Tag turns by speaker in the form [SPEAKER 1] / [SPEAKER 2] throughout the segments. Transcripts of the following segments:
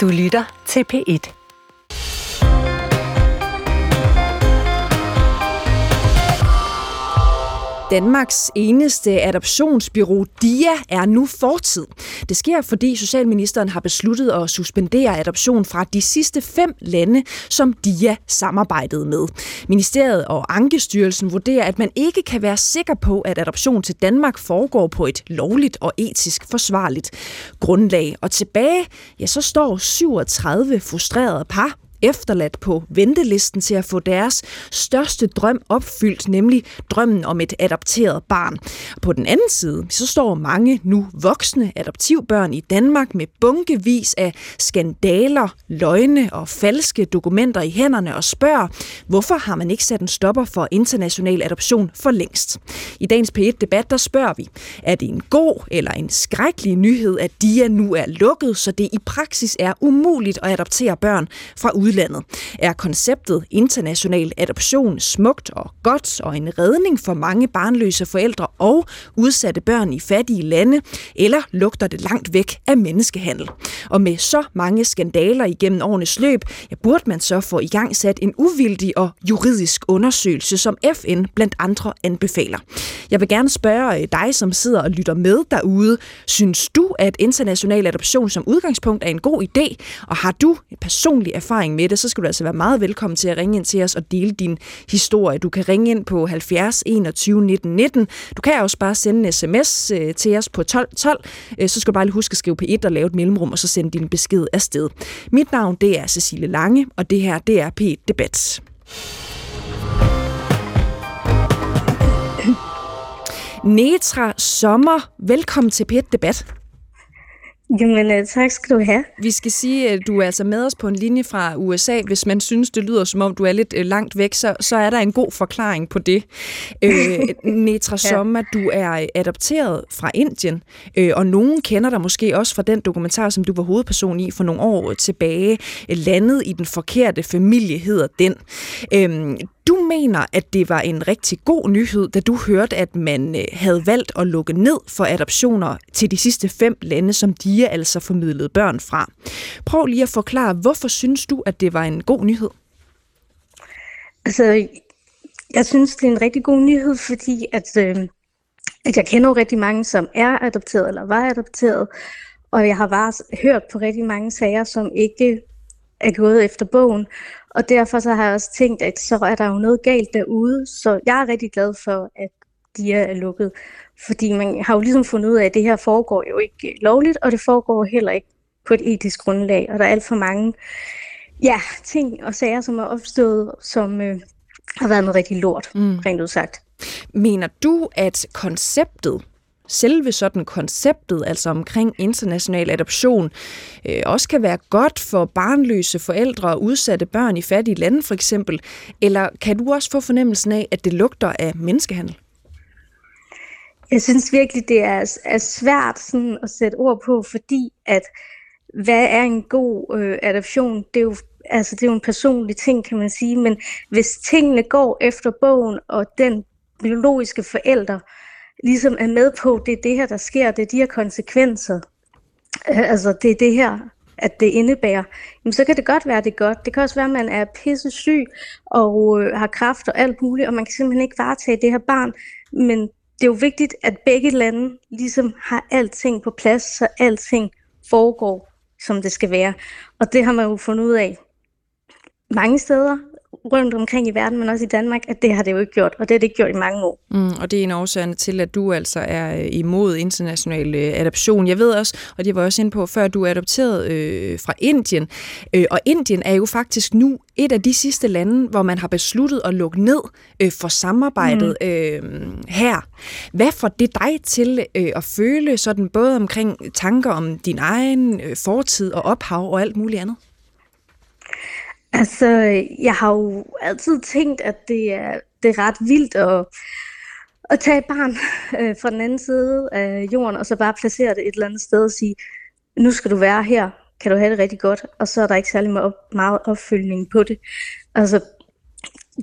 [SPEAKER 1] Du lytter til P1.
[SPEAKER 2] Danmarks eneste adoptionsbyrå, DIA, er nu fortid. Det sker, fordi Socialministeren har besluttet at suspendere adoption fra de sidste fem lande, som DIA samarbejdede med. Ministeriet og Ankestyrelsen vurderer, at man ikke kan være sikker på, at adoption til Danmark foregår på et lovligt og etisk forsvarligt grundlag. Og tilbage, ja, så står 37 frustrerede par efterladt på ventelisten til at få deres største drøm opfyldt, nemlig drømmen om et adopteret barn. På den anden side, så står mange nu voksne adoptivbørn i Danmark med bunkevis af skandaler, løgne og falske dokumenter i hænderne og spørger, hvorfor har man ikke sat en stopper for international adoption for længst? I dagens P1-debat, der spørger vi, er det en god eller en skrækkelig nyhed, at DIA nu er lukket, så det i praksis er umuligt at adoptere børn fra udlandet? Udlandet. Er konceptet international adoption smukt og godt og en redning for mange barnløse forældre og udsatte børn i fattige lande, eller lugter det langt væk af menneskehandel? Og med så mange skandaler igennem årenes løb, ja, burde man så få i gang sat en uvildig og juridisk undersøgelse, som FN blandt andre anbefaler. Jeg vil gerne spørge øh, dig, som sidder og lytter med derude. Synes du, at international adoption som udgangspunkt er en god idé? Og har du en personlig erfaring med det, så skal du altså være meget velkommen til at ringe ind til os og dele din historie. Du kan ringe ind på 70 21 19 19. Du kan også bare sende en sms øh, til os på 12 12. Øh, så skal du bare lige huske at skrive på 1 og lave et mellemrum, og så sende din besked afsted. Mit navn det er Cecilie Lange, og det her det er P1 Debat. Netra Sommer, velkommen til P1 Debat.
[SPEAKER 3] Jamen, øh, tak skal du have.
[SPEAKER 2] Vi skal sige, at du er altså med os på en linje fra USA. Hvis man synes, det lyder som om, du er lidt øh, langt væk, så, så er der en god forklaring på det. Øh, Netra Sommer, ja. du er adopteret fra Indien, øh, og nogen kender dig måske også fra den dokumentar, som du var hovedperson i for nogle år tilbage. Landet i den forkerte familie hedder den. Øh, du mener, at det var en rigtig god nyhed, da du hørte, at man øh, havde valgt at lukke ned for adoptioner til de sidste fem lande, som de altså formidlede børn fra. Prøv lige at forklare, hvorfor synes du, at det var en god nyhed?
[SPEAKER 3] Altså, jeg synes, det er en rigtig god nyhed, fordi at, øh, at jeg kender rigtig mange, som er adopteret eller var adopteret, og jeg har bare hørt på rigtig mange sager, som ikke er gået efter bogen. Og derfor så har jeg også tænkt, at så er der jo noget galt derude. Så jeg er rigtig glad for, at de er lukket. Fordi man har jo ligesom fundet ud af, at det her foregår jo ikke lovligt, og det foregår heller ikke på et etisk grundlag. Og der er alt for mange ja, ting og sager, som er opstået, som øh, har været noget rigtig lort, mm. rent udsagt.
[SPEAKER 2] Mener du, at konceptet selve sådan konceptet, altså omkring international adoption, øh, også kan være godt for barnløse forældre og udsatte børn i fattige lande for eksempel? Eller kan du også få fornemmelsen af, at det lugter af menneskehandel?
[SPEAKER 3] Jeg synes virkelig, det er, er svært sådan at sætte ord på, fordi at hvad er en god øh, adoption? Det er jo altså det er jo en personlig ting, kan man sige, men hvis tingene går efter bogen, og den biologiske forælder ligesom er med på, det er det her, der sker, det er de her konsekvenser. Øh, altså, det er det her, at det indebærer, jamen, så kan det godt være, at det er godt. Det kan også være, at man er pisse syg og øh, har kraft og alt muligt, og man kan simpelthen ikke varetage det her barn. Men det er jo vigtigt, at begge lande ligesom har alting på plads, så alting foregår, som det skal være. Og det har man jo fundet ud af mange steder, rundt omkring i verden, men også i Danmark, at det har det jo ikke gjort, og det har det ikke gjort i mange år.
[SPEAKER 2] Mm, og det er en årsag til, at du altså er øh, imod international øh, adoption. Jeg ved også, og det var også inde på, før du er adopteret øh, fra Indien, øh, og Indien er jo faktisk nu et af de sidste lande, hvor man har besluttet at lukke ned øh, for samarbejdet mm. øh, her. Hvad får det dig til øh, at føle sådan både omkring tanker om din egen øh, fortid og ophav og alt muligt andet?
[SPEAKER 3] Altså, jeg har jo altid tænkt, at det er, det er ret vildt at, at tage et barn øh, fra den anden side af jorden, og så bare placere det et eller andet sted og sige, nu skal du være her, kan du have det rigtig godt, og så er der ikke særlig meget, opfølgning på det. Altså,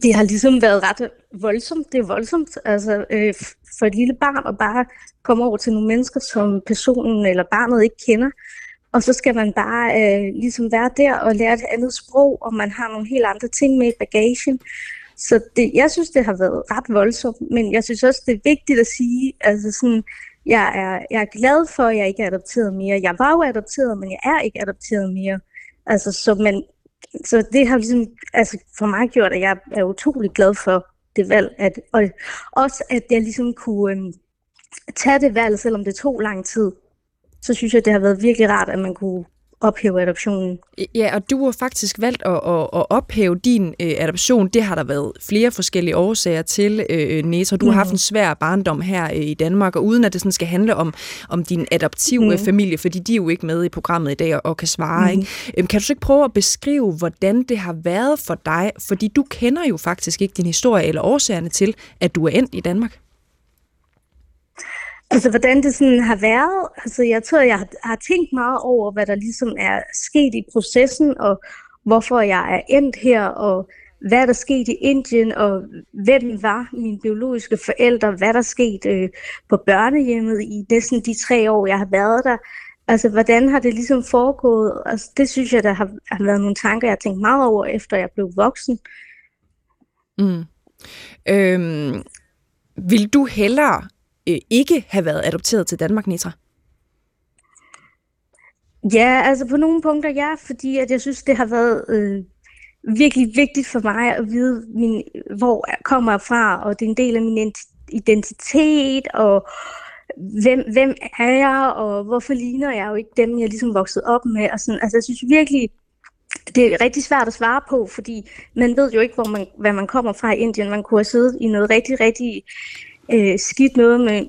[SPEAKER 3] det har ligesom været ret voldsomt. Det er voldsomt altså, øh, for et lille barn at bare komme over til nogle mennesker, som personen eller barnet ikke kender, og så skal man bare øh, ligesom være der og lære et andet sprog, og man har nogle helt andre ting med i bagagen. Så det, jeg synes, det har været ret voldsomt, men jeg synes også, det er vigtigt at sige, altså sådan, jeg er, jeg er glad for, at jeg ikke er adopteret mere. Jeg var jo adopteret, men jeg er ikke adopteret mere. Altså, så, men, så det har ligesom, altså for mig gjort, at jeg er utrolig glad for det valg. At, og også, at jeg ligesom kunne øhm, tage det valg, selvom det tog lang tid. Så synes jeg, det har været virkelig rart, at man kunne ophæve adoptionen.
[SPEAKER 2] Ja, og du har faktisk valgt at, at, at ophæve din øh, adoption. Det har der været flere forskellige årsager til, øh, Netra. Du mm. har haft en svær barndom her øh, i Danmark, og uden at det sådan skal handle om, om din adoptive mm. familie, fordi de er jo ikke med i programmet i dag og, og kan svare. Mm. Ikke? Øhm, kan du så ikke prøve at beskrive, hvordan det har været for dig? Fordi du kender jo faktisk ikke din historie eller årsagerne til, at du er endt i Danmark.
[SPEAKER 3] Altså, hvordan det sådan har været, altså jeg tror, jeg har, har tænkt meget over, hvad der ligesom er sket i processen, og hvorfor jeg er endt her, og hvad der skete i Indien, og hvem var mine biologiske forældre, hvad der skete øh, på børnehjemmet i næsten de tre år, jeg har været der. Altså, hvordan har det ligesom foregået? Altså, det synes jeg, der har, har været nogle tanker, jeg har tænkt meget over, efter jeg blev voksen.
[SPEAKER 2] Mm. Øhm, vil du hellere øh, ikke have været adopteret til Danmark, Nitra?
[SPEAKER 3] Ja, altså på nogle punkter ja, fordi at jeg synes, det har været øh, virkelig vigtigt for mig at vide, min, hvor jeg kommer fra, og det er en del af min identitet, og hvem, hvem er jeg, og hvorfor ligner jeg jo ikke dem, jeg ligesom vokset op med. Og sådan. Altså jeg synes virkelig, det er rigtig svært at svare på, fordi man ved jo ikke, hvor man, hvad man kommer fra i Indien. Man kunne have siddet i noget rigtig, rigtig øh, skidt noget med,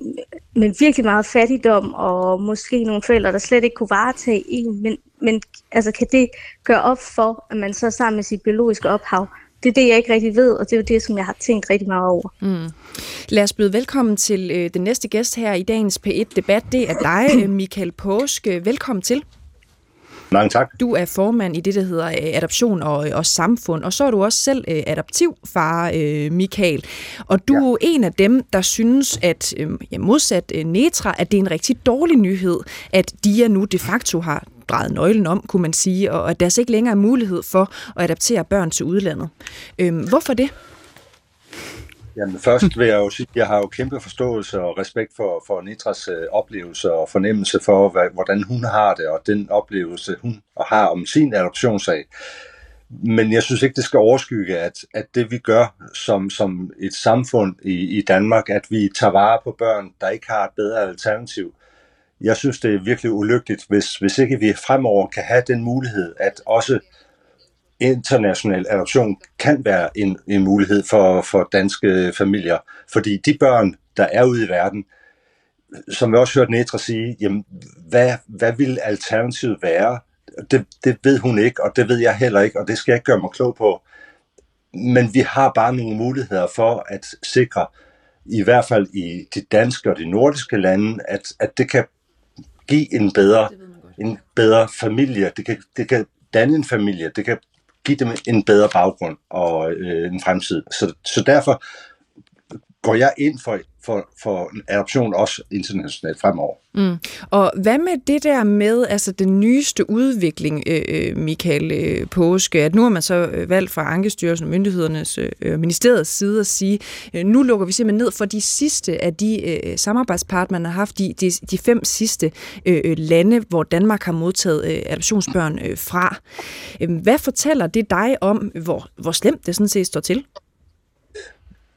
[SPEAKER 3] med virkelig meget fattigdom, og måske nogle forældre, der slet ikke kunne varetage en, men, men altså, kan det gøre op for, at man så sammen med sit biologiske ophav? Det er det, jeg ikke rigtig ved, og det er jo det, som jeg har tænkt rigtig meget over.
[SPEAKER 2] Mm. Lad os byde velkommen til øh, den næste gæst her i dagens P1-debat. Det er dig, Michael Påske. Velkommen til.
[SPEAKER 1] Mange tak.
[SPEAKER 2] Du er formand i det, der hedder øh, Adoption og, og Samfund, og så er du også selv øh, adoptivfar, øh, Michael. Og du ja. er en af dem, der synes, at ja, modsat Netra, at det er en rigtig dårlig nyhed, at de nu de facto har drejet nøglen om, kunne man sige, og at der altså ikke længere er mulighed for at adaptere børn til udlandet. Øhm, hvorfor det?
[SPEAKER 1] Jamen først vil jeg jo sige, at jeg har jo kæmpe forståelse og respekt for, for Nitras øh, oplevelse og fornemmelse for, hvad, hvordan hun har det, og den oplevelse, hun har om sin adoptionssag. Men jeg synes ikke, det skal overskygge, at, at det vi gør som, som et samfund i, i Danmark, at vi tager vare på børn, der ikke har et bedre alternativ. Jeg synes, det er virkelig ulykkeligt, hvis, hvis ikke vi fremover kan have den mulighed, at også international adoption kan være en, en mulighed for, for danske familier. Fordi de børn, der er ude i verden, som vi også hørte Netra sige, jamen, hvad, hvad vil alternativet være? Det, det ved hun ikke, og det ved jeg heller ikke, og det skal jeg ikke gøre mig klog på. Men vi har bare nogle muligheder for at sikre, i hvert fald i de danske og de nordiske lande, at, at det kan give en bedre, en bedre familie. Det kan, det kan danne en familie. Det kan give dem en bedre baggrund og øh, en fremtid. Så, så derfor går jeg ind for, for, for en adoption også internationalt fremover.
[SPEAKER 2] Mm. Og hvad med det der med altså den nyeste udvikling, øh, øh Michael øh, Påske, at nu har man så øh, valgt fra Ankestyrelsen og myndighedernes øh, ministeriets side at sige, øh, nu lukker vi simpelthen ned for de sidste af de øh, samarbejdspartnere, man har haft, de, de, de fem sidste øh, øh, lande, hvor Danmark har modtaget øh, adoptionsbørn øh, fra. Øhm, hvad fortæller det dig om, hvor, hvor slemt det sådan set står til?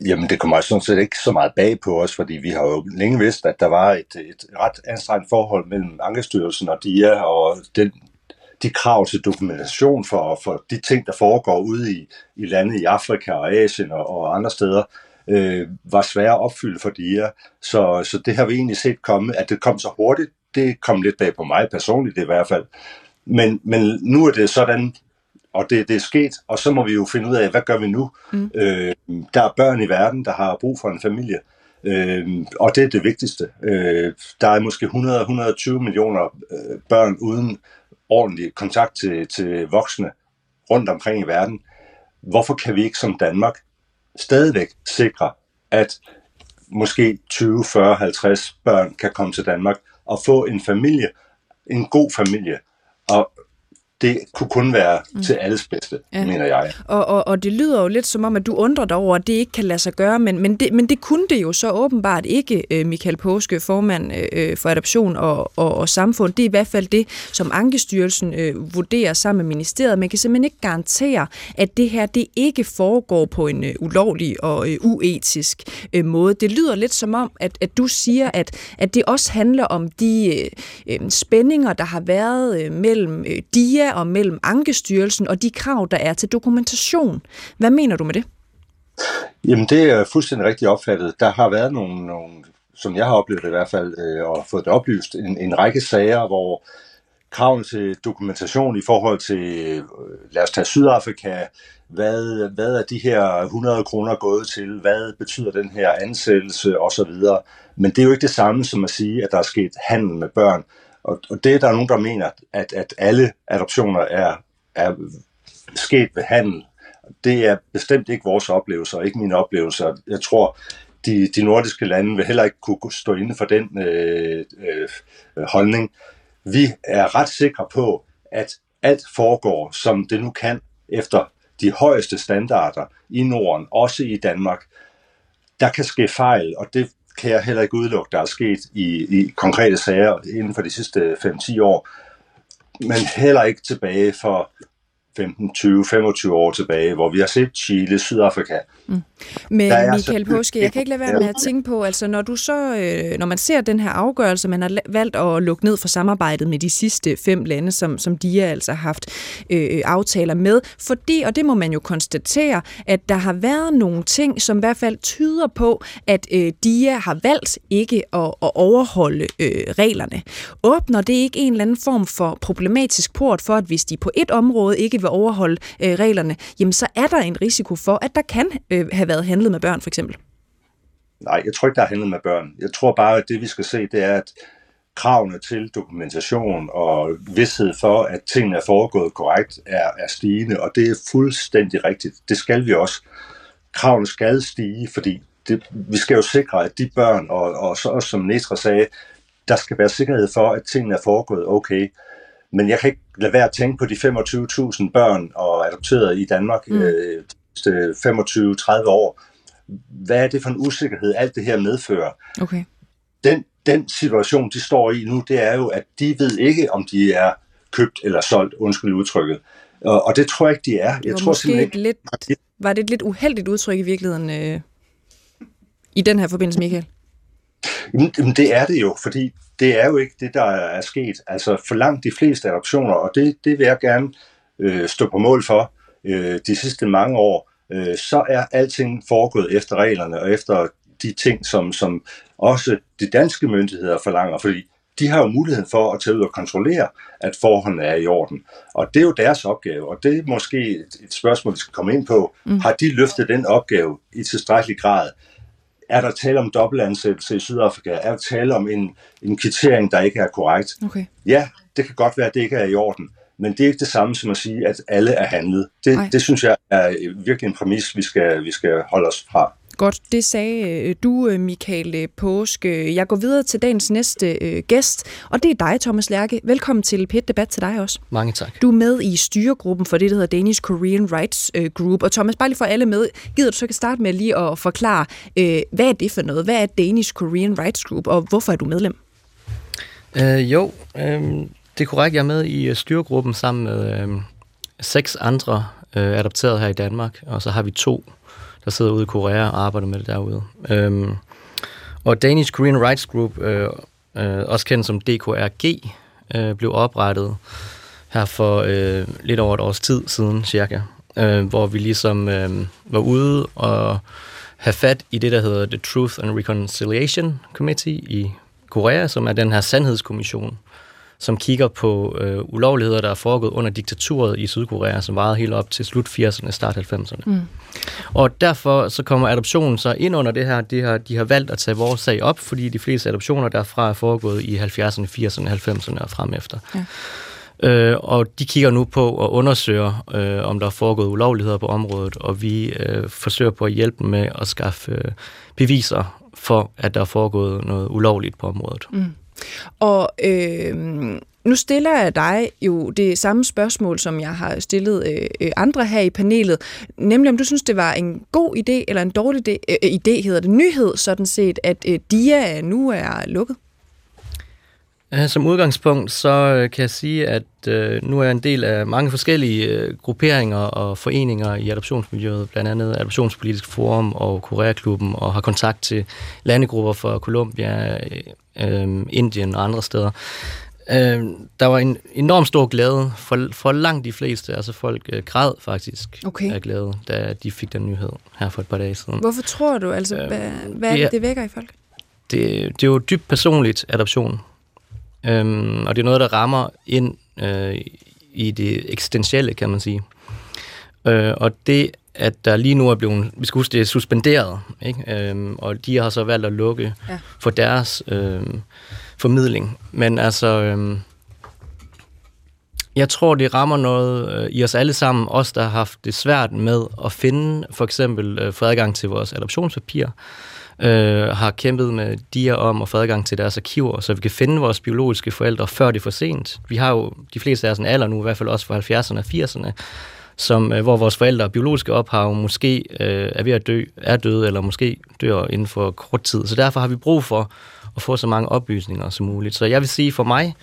[SPEAKER 1] Jamen, det kommer sådan set ikke så meget bag på os, fordi vi har jo længe vidst, at der var et, et ret anstrengt forhold mellem Ankestyrelsen og DIA, og den, de krav til dokumentation for, for de ting, der foregår ude i, i lande i Afrika og Asien og, og andre steder, øh, var svære at opfylde for DIA. Så, så det har vi egentlig set komme, at det kom så hurtigt. Det kom lidt bag på mig personligt i hvert fald. Men, men nu er det sådan, og det, det er sket, og så må vi jo finde ud af, hvad gør vi nu? Mm. Øh, der er børn i verden, der har brug for en familie, øh, og det er det vigtigste. Øh, der er måske 100-120 millioner øh, børn uden ordentlig kontakt til, til voksne rundt omkring i verden. Hvorfor kan vi ikke som Danmark stadigvæk sikre, at måske 20, 40, 50 børn kan komme til Danmark og få en familie, en god familie, Og det kunne kun være mm. til alles bedste, ja. mener jeg.
[SPEAKER 2] Og, og, og det lyder jo lidt som om, at du undrer dig over, at det ikke kan lade sig gøre, men, men, det, men det kunne det jo så åbenbart ikke, øh, Michael Påske, formand øh, for adoption og, og, og samfund. Det er i hvert fald det, som Ankestyrelsen øh, vurderer sammen med ministeriet. Man kan simpelthen ikke garantere, at det her det ikke foregår på en øh, ulovlig og øh, uetisk øh, måde. Det lyder lidt som om, at, at du siger, at, at det også handler om de øh, øh spændinger, der har været øh, mellem øh, DIA og mellem Ankestyrelsen og de krav, der er til dokumentation. Hvad mener du med det?
[SPEAKER 1] Jamen, det er fuldstændig rigtigt opfattet. Der har været nogle, nogle som jeg har oplevet det i hvert fald, øh, og fået det oplyst, en, en række sager, hvor kravene til dokumentation i forhold til, øh, lad os tage Sydafrika, hvad, hvad er de her 100 kroner gået til, hvad betyder den her ansættelse osv. Men det er jo ikke det samme som at sige, at der er sket handel med børn. Og, og det er der nogen, der mener, at, at alle adoptioner er, er sket ved handel. Det er bestemt ikke vores oplevelser, og ikke mine oplevelser. Jeg tror, de, de nordiske lande vil heller ikke kunne stå inde for den øh, øh, holdning. Vi er ret sikre på, at alt foregår, som det nu kan, efter de højeste standarder i Norden, også i Danmark. Der kan ske fejl, og det kan jeg heller ikke udelukke, der er sket i, i konkrete sager inden for de sidste 5-10 år, men heller ikke tilbage for 15, 20, 25 år tilbage, hvor vi har set Chile, Sydafrika. Mm.
[SPEAKER 2] Men Michael Påske, jeg kan ikke lade være med at tænke på, altså når du så, øh, når man ser den her afgørelse, man har valgt at lukke ned for samarbejdet med de sidste fem lande, som, som de har altså haft øh, aftaler med, fordi, og det må man jo konstatere, at der har været nogle ting, som i hvert fald tyder på, at øh, DIA har valgt ikke at, at overholde øh, reglerne. Åbner det ikke en eller anden form for problematisk port for, at hvis de på et område ikke vil overholde øh, reglerne, jamen så er der en risiko for, at der kan øh, have været handlet med børn for eksempel?
[SPEAKER 1] Nej, jeg tror ikke, der er handlet med børn. Jeg tror bare, at det vi skal se, det er, at kravene til dokumentation og vidshed for, at tingene er foregået korrekt, er, er stigende, og det er fuldstændig rigtigt. Det skal vi også. Kravene skal stige, fordi det, vi skal jo sikre, at de børn, og, og så også som Netra sagde, der skal være sikkerhed for, at tingene er foregået okay. Men jeg kan ikke lade være at tænke på de 25.000 børn og adopterede i Danmark mm. øh, de 25-30 år. Hvad er det for en usikkerhed, alt det her medfører?
[SPEAKER 2] Okay.
[SPEAKER 1] Den, den situation, de står i nu, det er jo, at de ved ikke, om de er købt eller solgt, undskyld udtrykket. Og, og det tror jeg ikke, de er. Jeg
[SPEAKER 2] var
[SPEAKER 1] tror
[SPEAKER 2] måske ikke, lidt, var det et lidt uheldigt udtryk i virkeligheden øh, i den her forbindelse, Michael?
[SPEAKER 1] Jamen, det er det jo, fordi det er jo ikke det, der er sket. Altså for langt de fleste adoptioner, og det, det vil jeg gerne øh, stå på mål for øh, de sidste mange år, øh, så er alting foregået efter reglerne og efter de ting, som, som også de danske myndigheder forlanger, fordi de har jo muligheden for at tage ud og kontrollere, at forholdene er i orden. Og det er jo deres opgave, og det er måske et spørgsmål, vi skal komme ind på. Mm. Har de løftet den opgave i tilstrækkelig grad? Er der tale om dobbeltansættelse i Sydafrika? Er der tale om en, en kvittering, der ikke er korrekt?
[SPEAKER 2] Okay.
[SPEAKER 1] Ja, det kan godt være, at det ikke er i orden, men det er ikke det samme som at sige, at alle er handlet. Det, det synes jeg er virkelig en præmis, vi skal, vi skal holde os fra.
[SPEAKER 2] Godt, det sagde øh, du, øh, Michael øh, Påske. Jeg går videre til dagens næste øh, gæst, og det er dig, Thomas Lærke. Velkommen til Pet Debat til dig også.
[SPEAKER 4] Mange tak.
[SPEAKER 2] Du er med i styregruppen for det, der hedder Danish Korean Rights Group. Og Thomas, bare lige for alle med, gider du så kan starte med lige at forklare, øh, hvad er det for noget? Hvad er Danish Korean Rights Group, og hvorfor er du medlem?
[SPEAKER 4] Øh, jo, øh, det er korrekt. Jeg er med i styregruppen sammen med øh, seks andre øh, adopterede her i Danmark, og så har vi to der sidder ude i Korea og arbejder med det derude. Øhm, og Danish Korean Rights Group, øh, øh, også kendt som DKRG, øh, blev oprettet her for øh, lidt over et års tid siden cirka, øh, hvor vi ligesom øh, var ude og have fat i det, der hedder The Truth and Reconciliation Committee i Korea, som er den her sandhedskommission, som kigger på øh, ulovligheder, der er foregået under diktaturet i Sydkorea, som varede helt op til slut 80'erne, start 90'erne. Mm. Og derfor så kommer adoptionen så ind under det her. De har, de har valgt at tage vores sag op, fordi de fleste adoptioner derfra er foregået i 70'erne, 80'erne, 90'erne og frem efter. Ja. Øh, og de kigger nu på og undersøger, øh, om der er foregået ulovligheder på området, og vi øh, forsøger på at hjælpe dem med at skaffe øh, beviser for, at der er foregået noget ulovligt på området. Mm.
[SPEAKER 2] Og øh, nu stiller jeg dig jo det samme spørgsmål, som jeg har stillet øh, øh, andre her i panelet, nemlig om du synes, det var en god idé eller en dårlig idé, øh, idé hedder det, nyhed sådan set, at øh, DIA nu er lukket?
[SPEAKER 4] Som udgangspunkt så øh, kan jeg sige, at øh, nu er jeg en del af mange forskellige øh, grupperinger og foreninger i adoptionsmiljøet, blandt andet Adoptionspolitisk Forum og Koreaklubben, og har kontakt til landegrupper fra Colombia, øh, øh, Indien og andre steder. Øh, der var en enorm stor glæde for, for langt de fleste, altså folk øh, græd faktisk okay. af glæde, da de fik den nyhed her for et par dage siden.
[SPEAKER 2] Hvorfor tror du, altså, øh, hvad, hvad det, det vækker i folk?
[SPEAKER 4] Det, det er jo dybt personligt adoption, øhm, og det er noget, der rammer ind øh, i det eksistentielle, kan man sige. Øh, og det, at der lige nu er blevet, vi skal huske, det er suspenderet, ikke? Øhm, og de har så valgt at lukke ja. for deres øh, formidling. Men altså, øh, jeg tror, det rammer noget øh, i os alle sammen, os der har haft det svært med at finde for eksempel øh, få adgang til vores adoptionspapir, øh, har kæmpet med DIA om at få adgang til deres arkiver, så vi kan finde vores biologiske forældre, før det er for sent. Vi har jo de fleste af os en alder nu, i hvert fald også fra 70'erne og 80'erne, som, øh, hvor vores forældre biologiske ophav måske øh, er ved at dø, er døde, eller måske dør inden for kort tid. Så derfor har vi brug for at få så mange oplysninger som muligt. Så jeg vil sige, for mig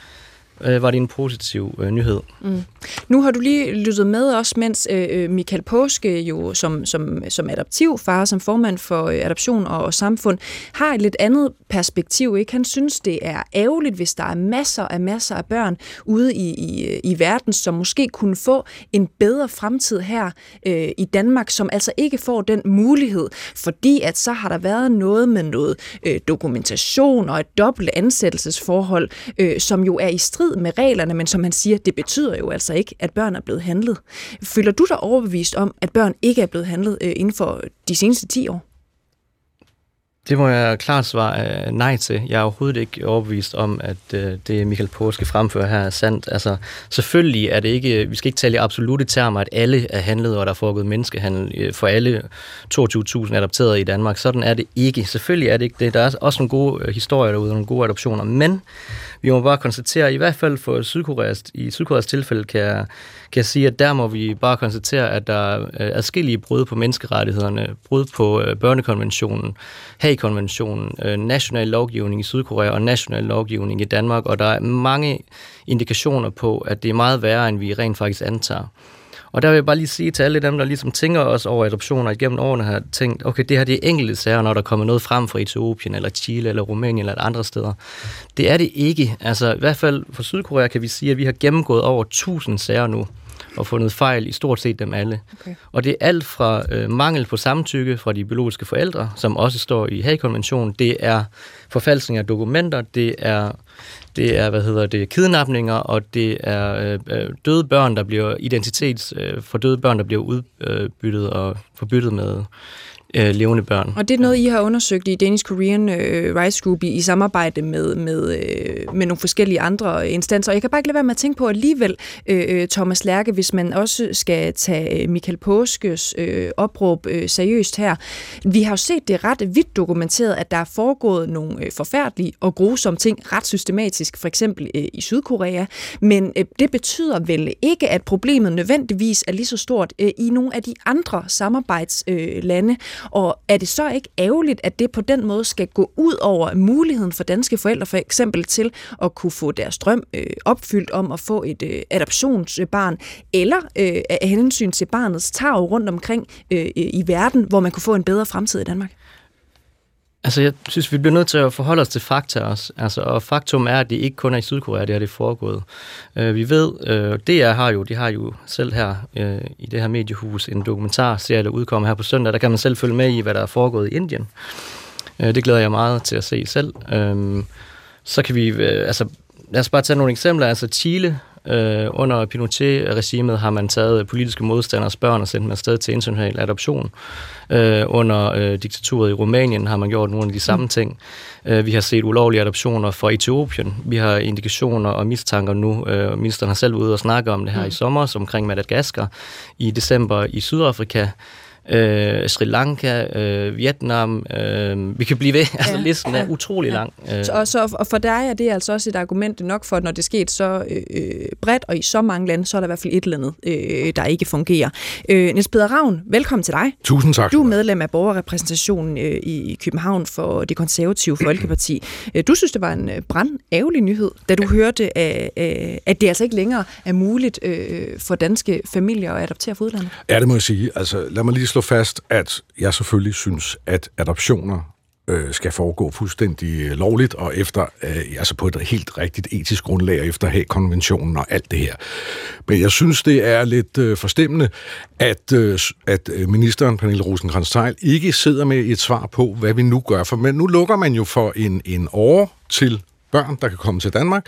[SPEAKER 4] øh, var det en positiv øh, nyhed. Mm.
[SPEAKER 2] Nu har du lige lyttet med os, mens øh, øh Michael Påske jo som, som, som adoptivfar, som formand for øh, adoption og, og samfund, har et lidt andet perspektiv. Ikke? Han synes, det er ærgerligt, hvis der er masser af masser af børn ude i, i, i verden, som måske kunne få en bedre fremtid her øh, i Danmark, som altså ikke får den mulighed, fordi at så har der været noget med noget øh, dokumentation og et dobbelt ansættelsesforhold, øh, som jo er i strid strid med reglerne, men som han siger, det betyder jo altså ikke, at børn er blevet handlet. Føler du dig overbevist om, at børn ikke er blevet handlet øh, inden for de seneste 10 år?
[SPEAKER 4] Det må jeg klart svare øh, nej til. Jeg er overhovedet ikke overbevist om, at øh, det Michael Påske fremfører her er sandt. Altså, selvfølgelig er det ikke, vi skal ikke tale i absolute termer, at alle er handlet, og der er foregået menneskehandel øh, for alle 22.000 adopterede i Danmark. Sådan er det ikke. Selvfølgelig er det ikke det. Der er også nogle gode historier derude, nogle gode adoptioner, men vi må bare konstatere, i hvert fald for Sydkoreas, i Sydkoreas tilfælde, kan jeg, kan jeg sige, at der må vi bare konstatere, at der er adskillige brud på menneskerettighederne, brud på øh, børnekonventionen, Haag-konventionen, øh, national lovgivning i Sydkorea og national lovgivning i Danmark, og der er mange indikationer på, at det er meget værre, end vi rent faktisk antager. Og der vil jeg bare lige sige til alle dem, der ligesom tænker os over adoptioner igennem årene, har tænkt, okay, det her det er enkelte sager, når der kommer noget frem fra Etiopien, eller Chile, eller Rumænien, eller andre steder. Det er det ikke. Altså, i hvert fald for Sydkorea kan vi sige, at vi har gennemgået over 1000 sager nu, og fundet fejl i stort set dem alle. Okay. Og det er alt fra øh, mangel på samtykke fra de biologiske forældre, som også står i Haag-konventionen, det er forfalskning af dokumenter, det er det er, hvad hedder det, kidnapninger, og det er øh, øh, døde børn, der bliver identitets øh, for døde børn, der bliver udbyttet og forbyttet med øh, levende børn.
[SPEAKER 2] Og det er noget, I har undersøgt i Danish Korean øh, Rice Group i, i samarbejde med, med, øh, med nogle forskellige andre instanser. Og jeg kan bare ikke lade være med at tænke på alligevel, øh, øh Thomas Lærke, hvis man også skal tage øh, Michael Påskes øh, opråb øh, seriøst her. Vi har jo set det ret vidt dokumenteret, at der er foregået nogle øh, forfærdelige og grusomme ting ret systematisk, for eksempel øh, i Sydkorea. Men øh, det betyder vel ikke, at problemet nødvendigvis er lige så stort øh, i nogle af de andre samarbejdslande. Øh, og er det så ikke ærgerligt, at det på den måde skal gå ud over muligheden for danske forældre for eksempel til at kunne få deres drøm øh, opfyldt om at få et øh, adoptionsbarn, eller øh, af hensyn til barnets tag rundt omkring øh, i verden, hvor man kunne få en bedre fremtid i Danmark?
[SPEAKER 4] Altså, jeg synes, vi bliver nødt til at forholde os til fakta også. Altså, og faktum er, at det ikke kun er i Sydkorea, det er det foregået. Øh, vi ved, øh, DR har jo, de har jo selv her øh, i det her mediehus en dokumentarserie, der udkommer her på søndag. Der kan man selv følge med i, hvad der er foregået i Indien. Øh, det glæder jeg meget til at se selv. Øh, så kan vi, øh, altså, lad os bare tage nogle eksempler. Altså, Chile Øh, under Pinochet-regimet har man taget politiske modstanders børn og sendt dem afsted til international adoption. Øh, under øh, diktaturet i Rumænien har man gjort nogle af de samme mm. ting. Øh, vi har set ulovlige adoptioner fra Etiopien. Vi har indikationer og mistanker nu. Øh, ministeren har selv ude og snakke om det her mm. i sommer omkring Madagaskar. I december i Sydafrika øh, Sri Lanka, øh, Vietnam, øh, vi kan blive ved, altså ja, listen er ja, utrolig ja. lang.
[SPEAKER 2] Øh. Så, og, så, og for dig er det altså også et argument nok for, at når det sker så øh, bredt og i så mange lande, så er der i hvert fald et eller andet, øh, der ikke fungerer. Øh, Niels Peder Ravn, velkommen til dig.
[SPEAKER 5] Tusind tak.
[SPEAKER 2] Du er medlem af borgerrepræsentationen øh, i København for det konservative Folkeparti. Øh, du synes, det var en brand ærgerlig nyhed, da du hørte, at, at det altså ikke længere er muligt øh, for danske familier at adoptere fra udlandet.
[SPEAKER 5] Ja, det må jeg sige. Altså, lad mig lige slå fast, at jeg selvfølgelig synes, at adoptioner øh, skal foregå fuldstændig øh, lovligt og efter øh, altså på et helt rigtigt etisk grundlag efter have konventionen og alt det her. Men jeg synes, det er lidt øh, forstemmende, at, øh, at øh, ministeren, Pernille rosenkrantz ikke sidder med et svar på, hvad vi nu gør. For men nu lukker man jo for en, en år til børn, der kan komme til Danmark,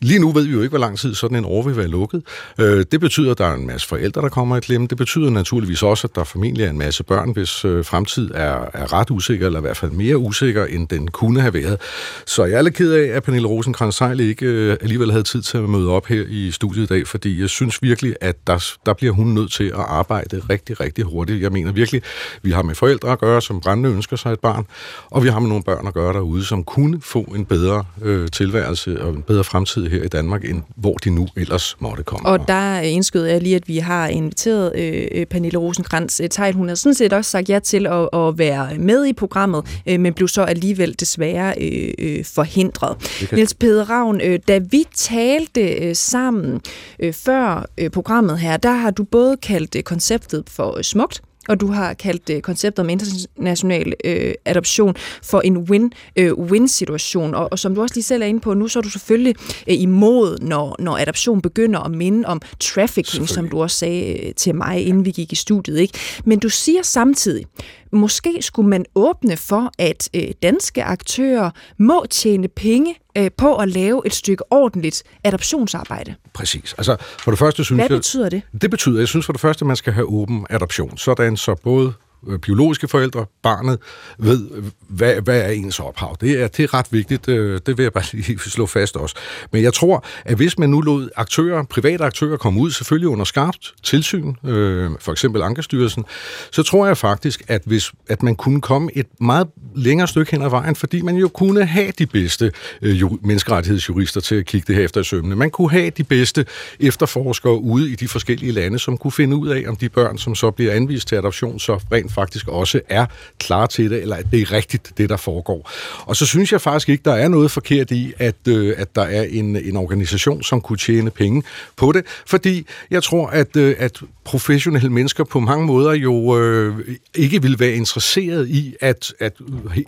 [SPEAKER 5] Lige nu ved vi jo ikke, hvor lang tid sådan en år vil være lukket. Øh, det betyder, at der er en masse forældre, der kommer i klemme. Det betyder naturligvis også, at der formentlig er en masse børn, hvis øh, fremtid er, er ret usikker, eller i hvert fald mere usikker, end den kunne have været. Så jeg er lidt ked af, at Pernille rosenkrantz ikke øh, alligevel havde tid til at møde op her i studiet i dag, fordi jeg synes virkelig, at der, der bliver hun nødt til at arbejde rigtig, rigtig hurtigt. Jeg mener virkelig, vi har med forældre at gøre, som brændende ønsker sig et barn, og vi har med nogle børn at gøre derude, som kunne få en bedre øh, tilværelse og en bedre fremtid her i Danmark, end hvor de nu ellers måtte komme.
[SPEAKER 2] Og der indskød jeg lige, at vi har inviteret øh, Pernille Rosenkrantz Tejl. Hun har sådan set også sagt ja til at, at være med i programmet, øh, men blev så alligevel desværre øh, øh forhindret. Kan... Niels Peder Ravn, øh, da vi talte øh, sammen øh, før øh, programmet her, der har du både kaldt øh, konceptet for smukt, og du har kaldt øh, konceptet om international øh, adoption for en win-win-situation. Øh, og, og som du også lige selv er inde på nu, så er du selvfølgelig øh, imod, når, når adoption begynder at minde om trafficking, som du også sagde øh, til mig, inden vi gik i studiet. Ikke? Men du siger samtidig, måske skulle man åbne for, at øh, danske aktører må tjene penge øh, på at lave et stykke ordentligt adoptionsarbejde.
[SPEAKER 5] Præcis. Altså, for det første synes
[SPEAKER 2] Hvad betyder jeg, det?
[SPEAKER 5] Det betyder, jeg synes for det første, at man skal have åben adoption, sådan så både Øh, biologiske forældre, barnet, ved, hvad, hvad er ens ophav. Det er, det er ret vigtigt, øh, det vil jeg bare lige slå fast også. Men jeg tror, at hvis man nu lod aktører, private aktører komme ud, selvfølgelig under skarpt tilsyn, øh, for eksempel Ankerstyrelsen, så tror jeg faktisk, at hvis at man kunne komme et meget længere stykke hen ad vejen, fordi man jo kunne have de bedste øh, menneskerettighedsjurister til at kigge det her efter i sømne. Man kunne have de bedste efterforskere ude i de forskellige lande, som kunne finde ud af, om de børn, som så bliver anvist til adoption, så rent rent faktisk også er klar til det, eller at det er rigtigt, det der foregår. Og så synes jeg faktisk ikke, der er noget forkert i, at, øh, at der er en, en organisation, som kunne tjene penge på det, fordi jeg tror, at, øh, at professionelle mennesker på mange måder jo øh, ikke vil være interesseret i at, at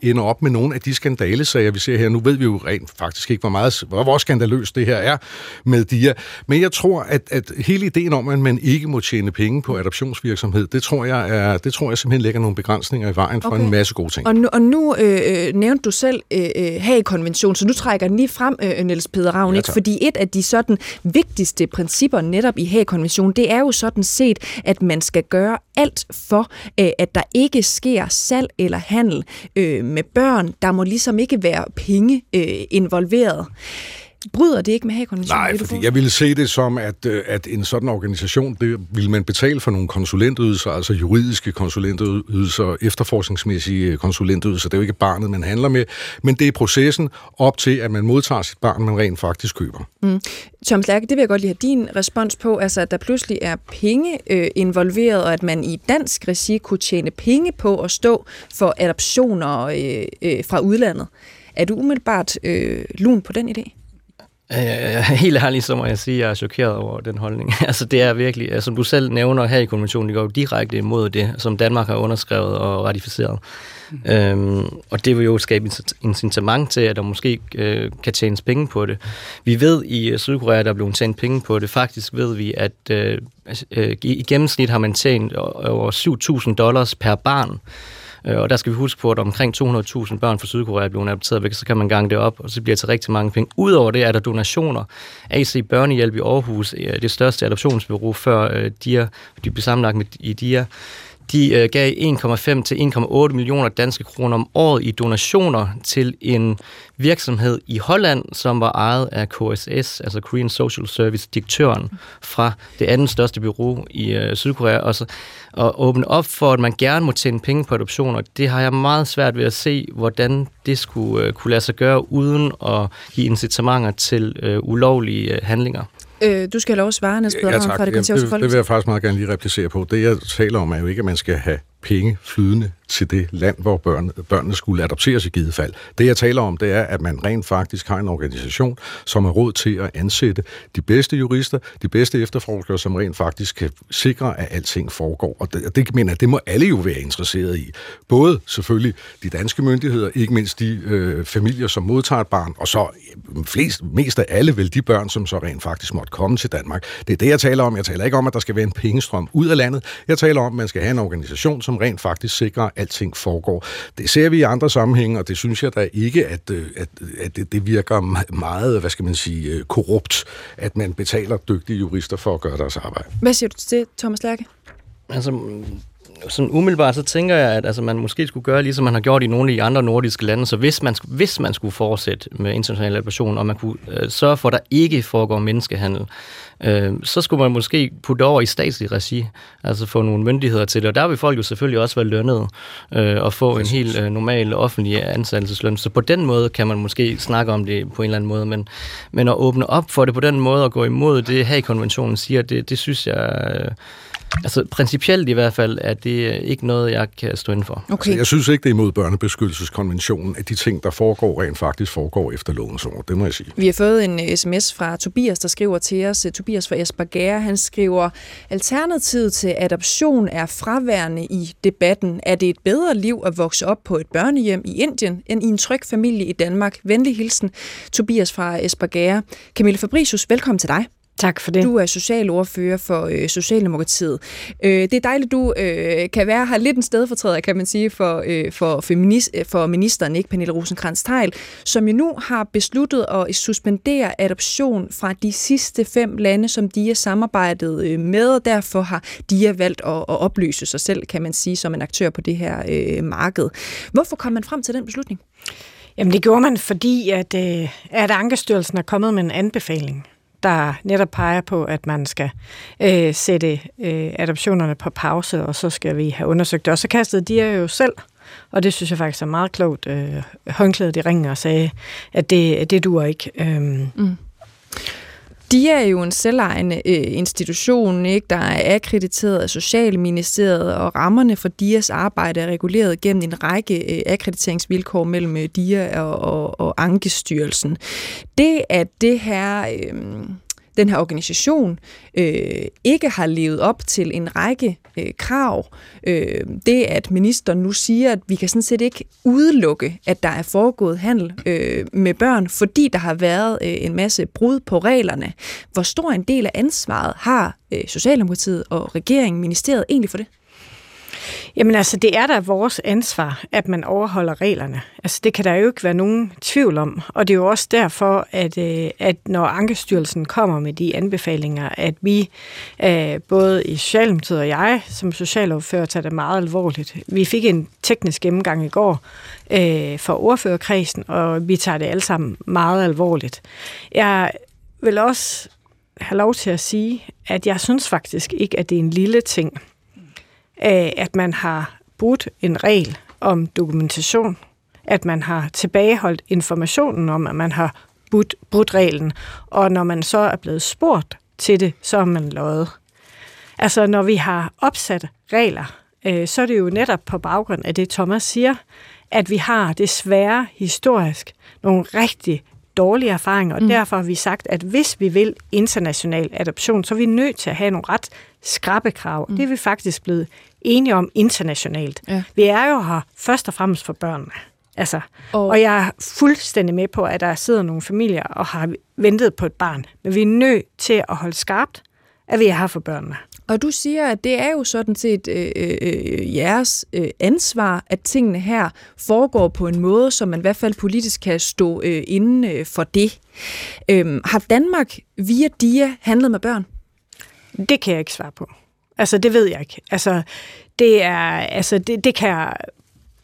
[SPEAKER 5] ende op med nogle af de skandalesager, vi ser her. Nu ved vi jo rent faktisk ikke, hvor, meget, hvor, hvor skandaløst det her er med DIA. Men jeg tror, at, at hele ideen om, at man ikke må tjene penge på adoptionsvirksomhed, det tror jeg, er, det tror jeg simpelthen lægger nogle begrænsninger i vejen for okay. en masse gode ting.
[SPEAKER 2] Og nu, og nu øh, øh nævnte du selv øh, øh Haag-konventionen, så nu trækker den lige frem, øh, Niels Peder Ravn, ja, fordi et af de sådan vigtigste principper netop i Haag-konventionen, det er jo sådan set, at man skal gøre alt for, øh, at der ikke sker salg eller handel øh, med børn. Der må ligesom ikke være penge øh, involveret. Bryder det ikke med Haag-konventionen?
[SPEAKER 5] Nej, fordi jeg ville se det som, at, øh, at en sådan organisation, det vil man betale for nogle konsulentydelser, altså juridiske konsulentydelser, efterforskningsmæssige konsulentydelser. Det er jo ikke barnet, man handler med, men det er processen op til, at man modtager sit barn, man rent faktisk køber. Mm.
[SPEAKER 2] Thomas Lærke, det vil jeg godt lige have din respons på, altså at der pludselig er penge øh, involveret, og at man i dansk regi kunne tjene penge på at stå for adoptioner øh, øh, fra udlandet. Er du umiddelbart øh, lun på den idé?
[SPEAKER 4] Øh, helt ærligt, så må jeg sige, at jeg er chokeret over den holdning. altså det er virkelig, øh, som du selv nævner her i konventionen, det går jo direkte imod det, som Danmark har underskrevet og ratificeret. Mm. Øhm, og det vil jo skabe incitament til, at der måske øh, kan tjenes penge på det. Vi ved i Sydkorea, der er blevet tjent penge på det. Faktisk ved vi, at øh, øh, i gennemsnit har man tjent over 7.000 dollars per barn Øh, Øh, og der skal vi huske på, at omkring 200.000 børn fra Sydkorea er blevet adopteret væk, så kan man gange det op, og så bliver det til rigtig mange penge. Udover det er der donationer. AC Børnehjælp i Aarhus, øh, det største adoptionsbureau før øh, DIA, de blev sammenlagt med i DIA, de øh, gav 1,5 til 1,8 millioner danske kroner om året i donationer til en virksomhed i Holland, som var ejet af KSS, altså Korean Social Service, direktøren fra det andet største bureau i øh, Sydkorea, og, så, og åbne op for, at man gerne må tjene penge på adoptioner. Det har jeg meget svært ved at se, hvordan det skulle øh, kunne lade sig gøre, uden at give incitamenter til øh, ulovlige øh, handlinger.
[SPEAKER 2] Øh, du skal have lov at svare, Niels Pedersen, ja, fra det konservative
[SPEAKER 5] det, det vil jeg faktisk meget gerne lige replicere på. Det, jeg taler om, er jo ikke, at man skal have penge flydende til det land, hvor børn, børnene skulle adopteres i givet fald. Det, jeg taler om, det er, at man rent faktisk har en organisation, som har råd til at ansætte de bedste jurister, de bedste efterforskere, som rent faktisk kan sikre, at alting foregår. Og det, det mener jeg, det må alle jo være interesseret i. Både selvfølgelig de danske myndigheder, ikke mindst de øh, familier, som modtager et barn, og så øh, flest, mest af alle vel de børn, som så rent faktisk måtte komme til Danmark. Det er det, jeg taler om. Jeg taler ikke om, at der skal være en pengestrøm ud af landet. Jeg taler om, at man skal have en organisation, som rent faktisk sikrer, at alting foregår. Det ser vi i andre sammenhænge, og det synes jeg da ikke, at, øh, at, at det, det virker meget, hvad skal man sige, øh, korrupt, at man betaler dygtige jurister for at gøre deres arbejde.
[SPEAKER 2] Hvad siger du til det, Thomas Lærke?
[SPEAKER 4] Altså, sådan umiddelbart, så tænker jeg, at altså, man måske skulle gøre, ligesom man har gjort i nogle af de andre nordiske lande, så hvis man, hvis man skulle fortsætte med international adoption, og man kunne øh, sørge for, at der ikke foregår menneskehandel, øh, så skulle man måske putte over i statslig regi, altså få nogle myndigheder til det. Og der vil folk jo selvfølgelig også være lønnet øh, og få en helt øh, normal offentlig ansættelsesløn. Så på den måde kan man måske snakke om det på en eller anden måde, men, men at åbne op for det på den måde og gå imod det, her i konventionen siger, det, det synes jeg... Øh, Altså principielt i hvert fald er det ikke noget, jeg kan stå inden for.
[SPEAKER 5] Okay. Altså, jeg synes ikke, det er imod børnebeskyttelseskonventionen, at de ting, der foregår, rent faktisk foregår efter lovens ord. Det må jeg sige.
[SPEAKER 2] Vi har fået en sms fra Tobias, der skriver til os. Tobias fra Esbergære, han skriver, Alternativet til adoption er fraværende i debatten. Er det et bedre liv at vokse op på et børnehjem i Indien, end i en tryg familie i Danmark? Venlig hilsen, Tobias fra Esbergære. Camille Fabricius, velkommen til dig.
[SPEAKER 6] Tak for det.
[SPEAKER 2] Du er socialordfører for øh, Socialdemokratiet. Øh, det er dejligt, du øh, kan være her lidt en stedfortræder, kan man sige, for, øh, for, feminist, øh, for ministeren, ikke Pernille rosenkrantz teil som jo nu har besluttet at suspendere adoption fra de sidste fem lande, som de er samarbejdet øh, med, og derfor har de valgt at, at opløse sig selv, kan man sige, som en aktør på det her øh, marked. Hvorfor kom man frem til den beslutning?
[SPEAKER 6] Jamen det gjorde man, fordi at, øh, at Ankestyrelsen er kommet med en anbefaling der netop peger på, at man skal øh, sætte øh, adoptionerne på pause, og så skal vi have undersøgt det. Og så kastede de jo selv, og det synes jeg faktisk er meget klogt, øh, håndklædet i ringen og sagde, at det, det duer ikke. Øh, mm.
[SPEAKER 2] De er jo en selvejende øh, institution, ikke, der er akkrediteret af Socialministeriet, og rammerne for DIAs arbejde er reguleret gennem en række øh, akkrediteringsvilkår mellem øh, DIA og, og, og Ankestyrelsen. Det, at det her... Øh, den her organisation øh, ikke har levet op til en række øh, krav. Øh, det, at ministeren nu siger, at vi kan sådan set ikke udelukke, at der er foregået handel øh, med børn, fordi der har været øh, en masse brud på reglerne. Hvor stor en del af ansvaret har øh, Socialdemokratiet og regeringen, ministeriet egentlig for det?
[SPEAKER 6] Jamen altså, det er da vores ansvar, at man overholder reglerne. Altså, det kan der jo ikke være nogen tvivl om. Og det er jo også derfor, at, øh, at når Ankestyrelsen kommer med de anbefalinger, at vi, øh, både i Socialdemokratiet og jeg, som socialordfører, tager det meget alvorligt. Vi fik en teknisk gennemgang i går øh, for ordførerkredsen, og vi tager det alle sammen meget alvorligt. Jeg vil også have lov til at sige, at jeg synes faktisk ikke, at det er en lille ting, at man har brudt en regel om dokumentation, at man har tilbageholdt informationen om, at man har brudt, brudt reglen, og når man så er blevet spurgt til det, så er man løjet. Altså, når vi har opsat regler, øh, så er det jo netop på baggrund af det, Thomas siger, at vi har desværre historisk nogle rigtig dårlige erfaringer, og mm. derfor har vi sagt, at hvis vi vil international adoption, så er vi nødt til at have nogle ret skrappe krav. Mm. Det er vi faktisk blevet enige om internationalt. Ja. Vi er jo her først og fremmest for børnene. Altså, og... og jeg er fuldstændig med på, at der sidder nogle familier og har ventet på et barn. Men vi er nødt til at holde skarpt, at vi er her for børnene.
[SPEAKER 2] Og du siger, at det er jo sådan set øh, øh, øh, jeres øh, ansvar, at tingene her foregår på en måde, så man i hvert fald politisk kan stå øh, inden øh, for det. Øh, har Danmark via DIA handlet med børn?
[SPEAKER 6] Det kan jeg ikke svare på. Altså, det ved jeg ikke. Altså, det er, altså, det, det kan jeg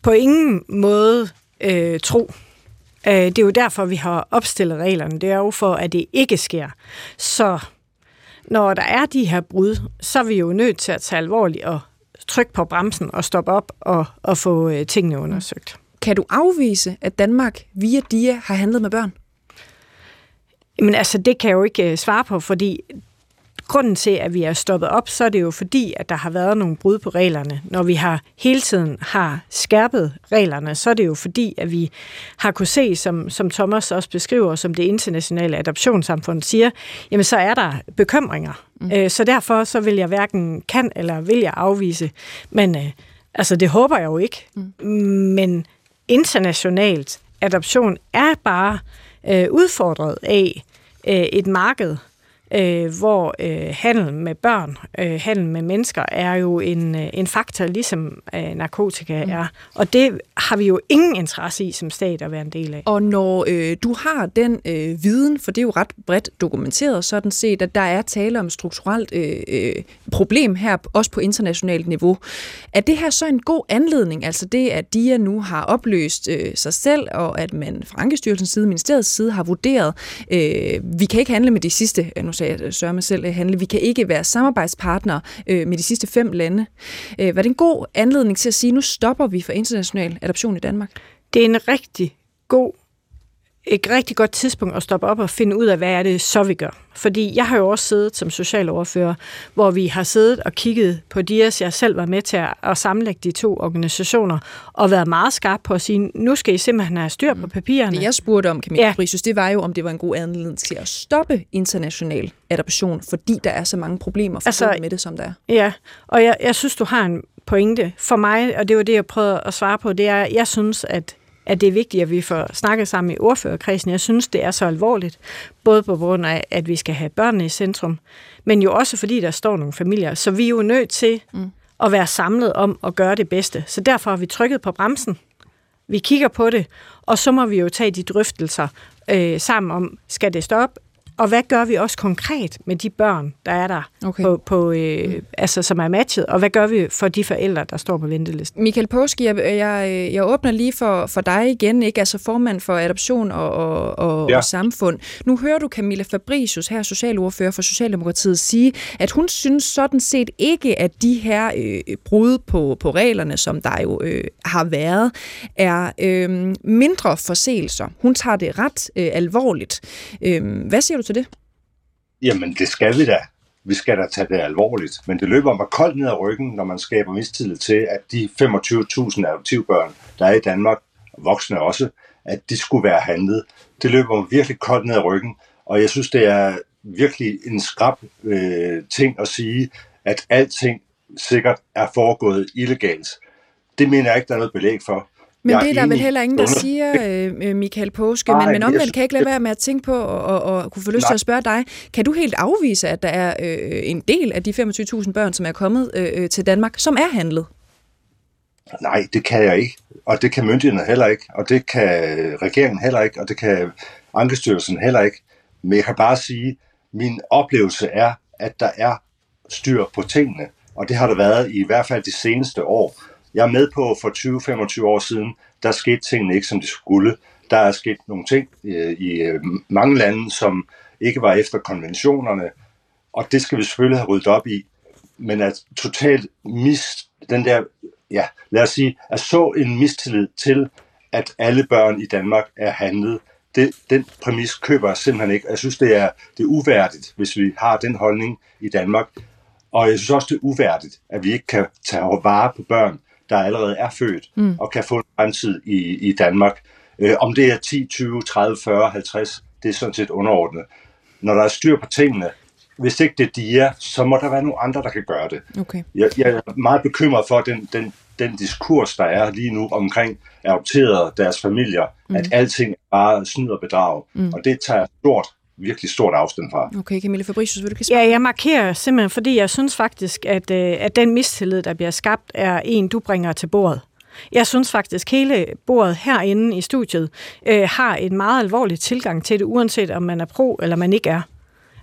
[SPEAKER 6] på ingen måde øh, tro. Øh, det er jo derfor, vi har opstillet reglerne. Det er jo for, at det ikke sker. Så når der er de her brud, så er vi jo nødt til at tage alvorligt og trykke på bremsen og stoppe op og, og få øh, tingene undersøgt.
[SPEAKER 2] Kan du afvise, at Danmark via DIA har handlet med børn?
[SPEAKER 6] Jamen altså, det kan jeg jo ikke øh, svare på, fordi grunden til, at vi er stoppet op, så er det jo fordi, at der har været nogle brud på reglerne. Når vi har hele tiden har skærpet reglerne, så er det jo fordi, at vi har kunne se, som, som Thomas også beskriver, som det internationale adoptionssamfund siger, jamen så er der bekymringer. Mm. Øh, så derfor så vil jeg hverken kan eller vil jeg afvise. Men øh, altså, det håber jeg jo ikke. Mm. Men internationalt adoption er bare øh, udfordret af øh, et marked, øh, hvor øh, handel med børn, øh, handel med mennesker er jo en, øh, en faktor, ligesom øh, narkotika mm. er. Og det har vi jo ingen interesse i som stat at være en del af.
[SPEAKER 2] Og når øh, du har den øh, viden, for det er jo ret bredt dokumenteret sådan set, at der er tale om strukturelt øh, øh, problem her, også på internationalt niveau. Er det her så en god anledning, altså det, at DIA nu har opløst øh, sig selv, og at man fra Ankestyrelsens side, ministeriets side, har vurderet, øh, vi kan ikke handle med de sidste, nu sagde øh, Sørme selv, øh, handle, vi kan ikke være samarbejdspartnere øh, med de sidste fem lande. Øh, var det en god anledning til at sige, nu stopper vi for international adoption i Danmark?
[SPEAKER 6] Det er en rigtig god et rigtig godt tidspunkt at stoppe op og finde ud af, hvad er det så, vi gør. Fordi jeg har jo også siddet som socialoverfører, hvor vi har siddet og kigget på DIAS. Jeg selv var med til at, at sammenlægge de to organisationer og været meget skarp på at sige, nu skal I simpelthen have styr på papirerne.
[SPEAKER 2] Det jeg spurgte om, Camilla ja. Frisus, det var jo, om det var en god anledning til at stoppe international adoption, fordi der er så mange problemer forbundet altså, med det, som der er.
[SPEAKER 6] Ja, og jeg, jeg synes, du har en pointe. For mig, og det var det, jeg prøvede at svare på, det er, jeg synes, at at det er vigtigt, at vi får snakket sammen i ordførerkredsen. Jeg synes, det er så alvorligt, både på grund af, at vi skal have børnene i centrum, men jo også fordi, der står nogle familier. Så vi er jo nødt til mm. at være samlet om at gøre det bedste. Så derfor har vi trykket på bremsen. Vi kigger på det, og så må vi jo tage de drøftelser øh, sammen om, skal det stoppe, og hvad gør vi også konkret med de børn, der er der, okay. på, på, øh, mm. altså, som er matchet, og hvad gør vi for de forældre, der står på ventelisten?
[SPEAKER 2] Michael Påske, jeg, jeg, jeg åbner lige for, for dig igen, ikke? altså formand for adoption og, og, og, ja. og samfund. Nu hører du Camilla Fabricius, her socialordfører for Socialdemokratiet, sige, at hun synes sådan set ikke, at de her øh, brud på, på reglerne, som der jo øh, har været, er øh, mindre forseelser. Hun tager det ret øh, alvorligt. Øh, hvad siger du til det?
[SPEAKER 1] Jamen, det skal vi da. Vi skal da tage det alvorligt. Men det løber mig koldt ned ad ryggen, når man skaber mistillid til, at de 25.000 adoptivbørn, der er i Danmark, voksne også, at de skulle være handlet. Det løber mig virkelig koldt ned ad ryggen. Og jeg synes, det er virkelig en skrab øh, ting at sige, at alting sikkert er foregået illegalt. Det mener jeg ikke, der er noget belæg for.
[SPEAKER 2] Men det er der vel heller ingen, der siger, øh, Michael Påske. Nej, men, men omvendt kan jeg ikke lade være med at tænke på og, og, og kunne få lyst nej. til at spørge dig. Kan du helt afvise, at der er øh, en del af de 25.000 børn, som er kommet øh, øh, til Danmark, som er handlet?
[SPEAKER 1] Nej, det kan jeg ikke. Og det kan myndighederne heller ikke. Og det kan regeringen heller ikke. Og det kan Ankestyrelsen heller ikke. Men jeg kan bare sige, min oplevelse er, at der er styr på tingene. Og det har der været i hvert fald de seneste år. Jeg er med på, for 20-25 år siden, der skete tingene ikke, som de skulle. Der er sket nogle ting øh, i øh, mange lande, som ikke var efter konventionerne, og det skal vi selvfølgelig have ryddet op i. Men at totalt mist den der, ja, lad os sige, at så en mistillid til, at alle børn i Danmark er handlet, det, den præmis køber jeg simpelthen ikke. Jeg synes, det er, det er uværdigt, hvis vi har den holdning i Danmark. Og jeg synes også, det er uværdigt, at vi ikke kan tage vare på børn, der allerede er født mm. og kan få en fremtid i, i Danmark. Øh, om det er 10, 20, 30, 40, 50, det er sådan set underordnet. Når der er styr på tingene, hvis ikke det er DIA, så må der være nogle andre, der kan gøre det.
[SPEAKER 2] Okay.
[SPEAKER 1] Jeg, jeg er meget bekymret for den, den, den diskurs, der er lige nu omkring adopterede deres familier, mm. at alting er bare snyd og bedrag. Mm. Og det tager stort virkelig stort afstand fra.
[SPEAKER 2] Okay, Camilla Fabricius, vil du
[SPEAKER 6] kan Ja, jeg markerer simpelthen, fordi jeg synes faktisk, at, øh, at den mistillid, der bliver skabt, er en, du bringer til bordet. Jeg synes faktisk, hele bordet herinde i studiet øh, har en meget alvorlig tilgang til det, uanset om man er pro eller man ikke er.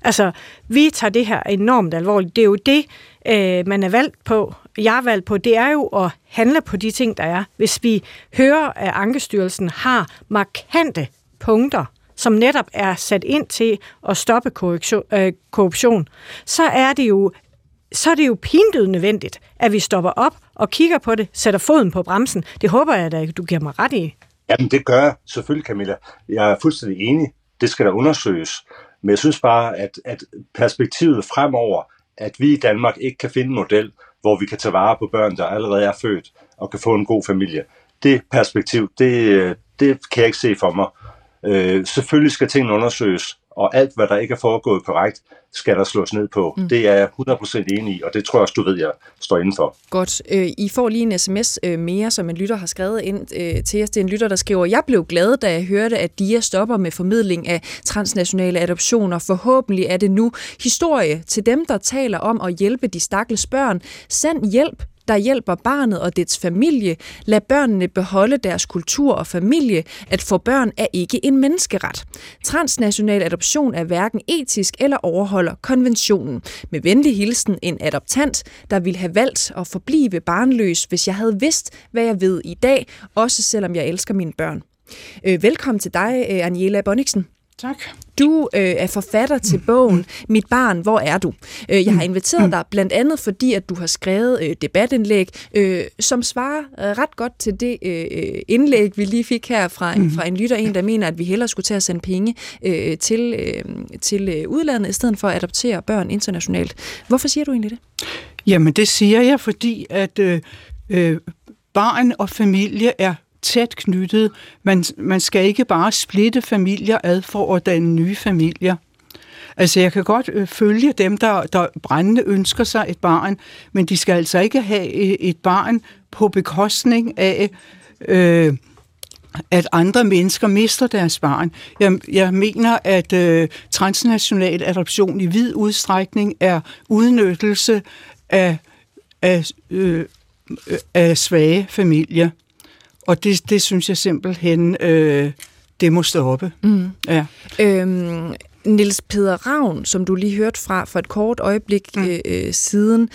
[SPEAKER 6] Altså, vi tager det her enormt alvorligt. Det er jo det, øh, man er valgt på, jeg er valgt på, det er jo at handle på de ting, der er. Hvis vi hører, at Ankestyrelsen har markante punkter, som netop er sat ind til at stoppe øh, korruption, så er det jo så er det jo pinligt nødvendigt, at vi stopper op og kigger på det, sætter foden på bremsen. Det håber jeg at du giver mig ret i.
[SPEAKER 1] Jamen, det gør jeg selvfølgelig, Camilla. Jeg er fuldstændig enig. Det skal der undersøges. Men jeg synes bare, at, at perspektivet fremover, at vi i Danmark ikke kan finde en model, hvor vi kan tage vare på børn, der allerede er født, og kan få en god familie. Det perspektiv, det, øh, det kan jeg ikke se for mig. Øh, selvfølgelig skal tingene undersøges, og alt, hvad der ikke er foregået korrekt, skal der slås ned på. Mm. Det er jeg 100% enig i, og det tror jeg også, du ved, jeg står indenfor.
[SPEAKER 2] Godt. Øh, I får lige en sms øh, mere, som en lytter har skrevet ind øh, til os. Det er en lytter, der skriver, jeg blev glad, da jeg hørte, at DIA stopper med formidling af transnationale adoptioner. Forhåbentlig er det nu historie til dem, der taler om at hjælpe de stakkels børn. Send hjælp der hjælper barnet og dets familie. Lad børnene beholde deres kultur og familie. At få børn er ikke en menneskeret. Transnational adoption er hverken etisk eller overholder konventionen. Med venlig hilsen en adoptant, der ville have valgt at forblive barnløs, hvis jeg havde vidst, hvad jeg ved i dag, også selvom jeg elsker mine børn. Øh, velkommen til dig, øh, Aniela Bonniksen.
[SPEAKER 7] Tak.
[SPEAKER 2] Du øh, er forfatter til bogen Mit barn, hvor er du? Øh, jeg har inviteret dig blandt andet, fordi at du har skrevet øh, debatindlæg, øh, som svarer øh, ret godt til det øh, indlæg, vi lige fik her fra, mm. fra en lytter, en der mener, at vi hellere skulle til at sende penge øh, til, øh, til øh, udlandet, i stedet for at adoptere børn internationalt. Hvorfor siger du egentlig det?
[SPEAKER 7] Jamen det siger jeg, fordi at øh, øh, barn og familie er tæt knyttet. Man, man skal ikke bare splitte familier ad for at danne nye familier. Altså, jeg kan godt øh, følge dem, der, der brændende ønsker sig et barn, men de skal altså ikke have øh, et barn på bekostning af, øh, at andre mennesker mister deres barn. Jeg, jeg mener, at øh, transnational adoption i vid udstrækning er udnyttelse af, af, øh, øh af svage familier. Og det, det synes jeg simpelthen, øh, det må stoppe. Mm. Ja.
[SPEAKER 2] Øhm, Nils Peder Ravn, som du lige hørte fra for et kort øjeblik mm. øh, øh siden,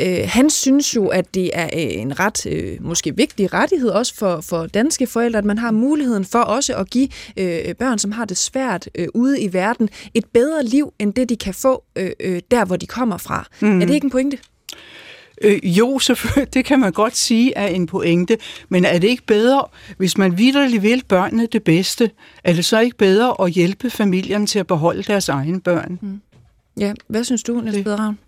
[SPEAKER 2] øh, han synes jo, at det er øh, en ret, øh, måske vigtig rettighed også for, for danske forældre, at man har muligheden for også at give øh, børn, som har det svært øh, ude i verden, et bedre liv, end det de kan få øh, øh, der, hvor de kommer fra. Mm. Er det ikke en pointe?
[SPEAKER 7] Øh, jo, selvfølgelig, det kan man godt sige er en pointe, men er det ikke bedre, hvis man vidderligt vil børnene det bedste, er det så ikke bedre at hjælpe familien til at beholde deres egne børn? Mm.
[SPEAKER 2] Ja, hvad synes du, Niels Bedravn?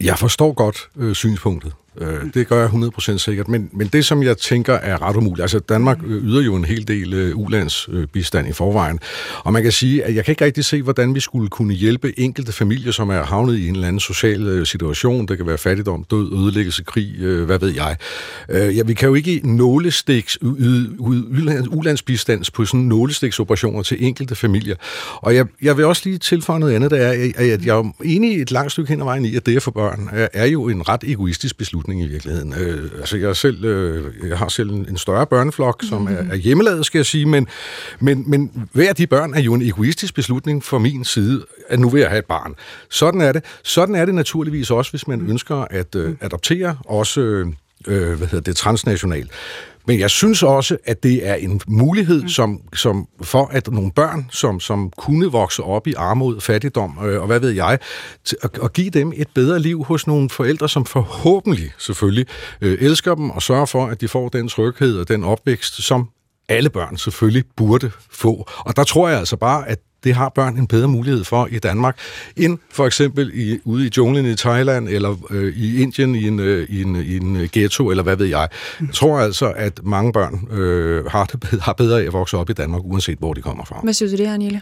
[SPEAKER 5] Jeg forstår godt øh, synspunktet. Øh, det gør jeg 100% sikkert, men, men det, som jeg tænker er ret umuligt, altså Danmark øh, yder jo en hel del øh, ulandsbistand i forvejen, og man kan sige, at jeg kan ikke rigtig se, hvordan vi skulle kunne hjælpe enkelte familier, som er havnet i en eller anden social situation, det kan være fattigdom, død, ødelæggelse, krig, hvad ved jeg. Ja, vi kan jo ikke nålestiks ulandsbistand på sådan nålestiksoperationer til enkelte familier, og jeg, jeg vil også lige tilføje noget andet, der er, at jeg er enig et langt stykke hen ad vejen i, at det at få børn er, er jo en ret egoistisk beslutning beslutning i virkeligheden. Øh, altså jeg, selv, øh, jeg har selv en, en større børneflok, som er, er hjemmelavet, skal jeg sige, men, men, men hver af de børn er jo en egoistisk beslutning fra min side, at nu vil jeg have et barn. Sådan er det. Sådan er det naturligvis også, hvis man ønsker at øh, adoptere, også øh, hvad hedder det, transnational. Men jeg synes også, at det er en mulighed mm. som, som for, at nogle børn, som, som kunne vokse op i armod, fattigdom øh, og hvad ved jeg, til, at, at give dem et bedre liv hos nogle forældre, som forhåbentlig selvfølgelig øh, elsker dem og sørger for, at de får den tryghed og den opvækst, som alle børn selvfølgelig burde få. Og der tror jeg altså bare, at det har børn en bedre mulighed for i Danmark, end for eksempel i, ude i junglen i Thailand, eller øh, i Indien i en, øh, i, en, i en øh, ghetto, eller hvad ved jeg. Jeg tror altså, at mange børn øh, har, det, har bedre af at vokse op i Danmark, uanset hvor de kommer fra.
[SPEAKER 2] Hvad synes du det, Anille?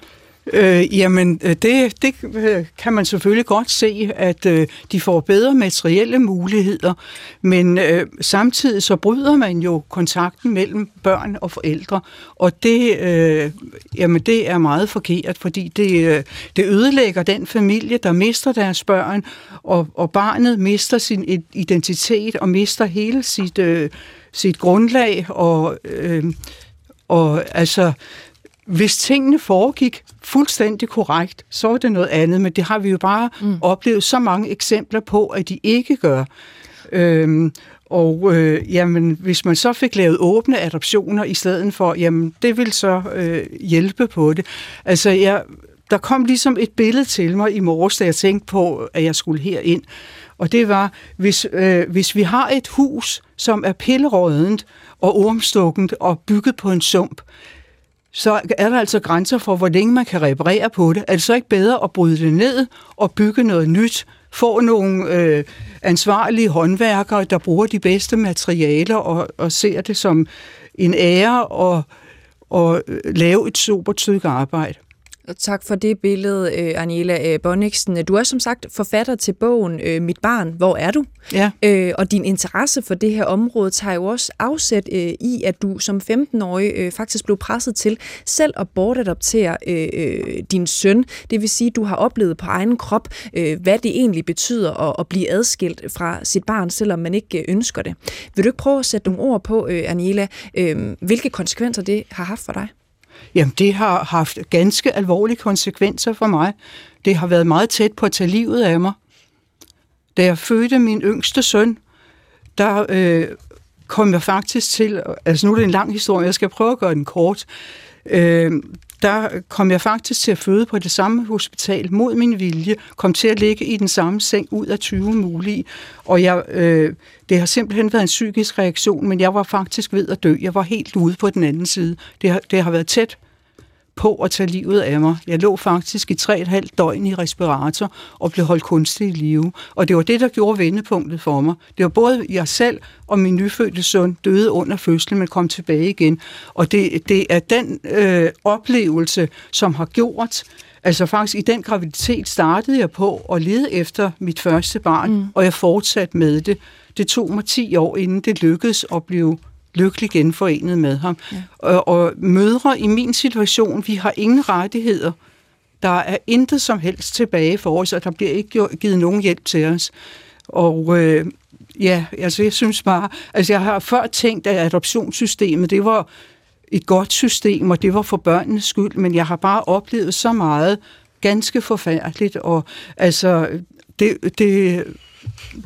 [SPEAKER 7] Øh, jamen, øh, det, det øh, kan man selvfølgelig godt se, at øh, de får bedre materielle muligheder, men øh, samtidig så bryder man jo kontakten mellem børn og forældre, og det, øh, jamen, det er meget forkert, fordi det, øh, det ødelægger den familie, der mister deres børn, og, og barnet mister sin identitet og mister hele sit, øh, sit grundlag, og, øh, og altså hvis tingene foregik fuldstændig korrekt, så er det noget andet, men det har vi jo bare mm. oplevet så mange eksempler på, at de ikke gør. Øhm, og øh, jamen, hvis man så fik lavet åbne adoptioner i stedet for, jamen, det vil så øh, hjælpe på det. Altså, jeg, der kom ligesom et billede til mig i morges, da jeg tænkte på, at jeg skulle herind. Og det var, hvis, øh, hvis vi har et hus, som er pillerådent og ormstukkent og bygget på en sump, så er der altså grænser for, hvor længe man kan reparere på det. Er det så ikke bedre at bryde det ned og bygge noget nyt, få nogle øh, ansvarlige håndværkere, der bruger de bedste materialer og, og ser det som en ære og, og øh, lave et super stykke arbejde.
[SPEAKER 2] Tak for det billede, øh, Aniela øh, Bonniksen. Du er som sagt forfatter til bogen øh, Mit barn, hvor er du?
[SPEAKER 7] Ja.
[SPEAKER 2] og din interesse for det her område tager jo også afsæt i, at du som 15-årig faktisk blev presset til selv at bortadoptere din søn. Det vil sige, at du har oplevet på egen krop, hvad det egentlig betyder at, blive adskilt fra sit barn, selvom man ikke ønsker det. Vil du ikke prøve at sætte nogle ord på, Aniela, hvilke konsekvenser det har haft for dig?
[SPEAKER 7] Jamen, det har haft ganske alvorlige konsekvenser for mig. Det har været meget tæt på at tage livet af mig. Da jeg fødte min yngste søn, der øh, kom jeg faktisk til, altså nu er det en lang historie, jeg skal prøve at gøre den kort, øh, der kom jeg faktisk til at føde på det samme hospital mod min vilje, kom til at ligge i den samme seng ud af 20 mulige, og jeg, øh, det har simpelthen været en psykisk reaktion, men jeg var faktisk ved at dø. Jeg var helt ude på den anden side. Det har, det har været tæt på at tage livet af mig. Jeg lå faktisk i tre et halvt døgn i respirator og blev holdt kunstigt i live. Og det var det, der gjorde vendepunktet for mig. Det var både jeg selv og min nyfødte søn døde under fødslen, men kom tilbage igen. Og det, det er den øh, oplevelse, som har gjort, Altså faktisk i den graviditet startede jeg på at lede efter mit første barn, mm. og jeg fortsatte med det. Det tog mig 10 år, inden det lykkedes at blive lykkelig genforenet med ham. Ja. Og, og mødre i min situation, vi har ingen rettigheder. Der er intet som helst tilbage for os, og der bliver ikke givet nogen hjælp til os. Og øh, ja, altså jeg synes bare, altså jeg har før tænkt, at adoptionssystemet, det var et godt system, og det var for børnenes skyld, men jeg har bare oplevet så meget ganske forfærdeligt, og altså, det, det,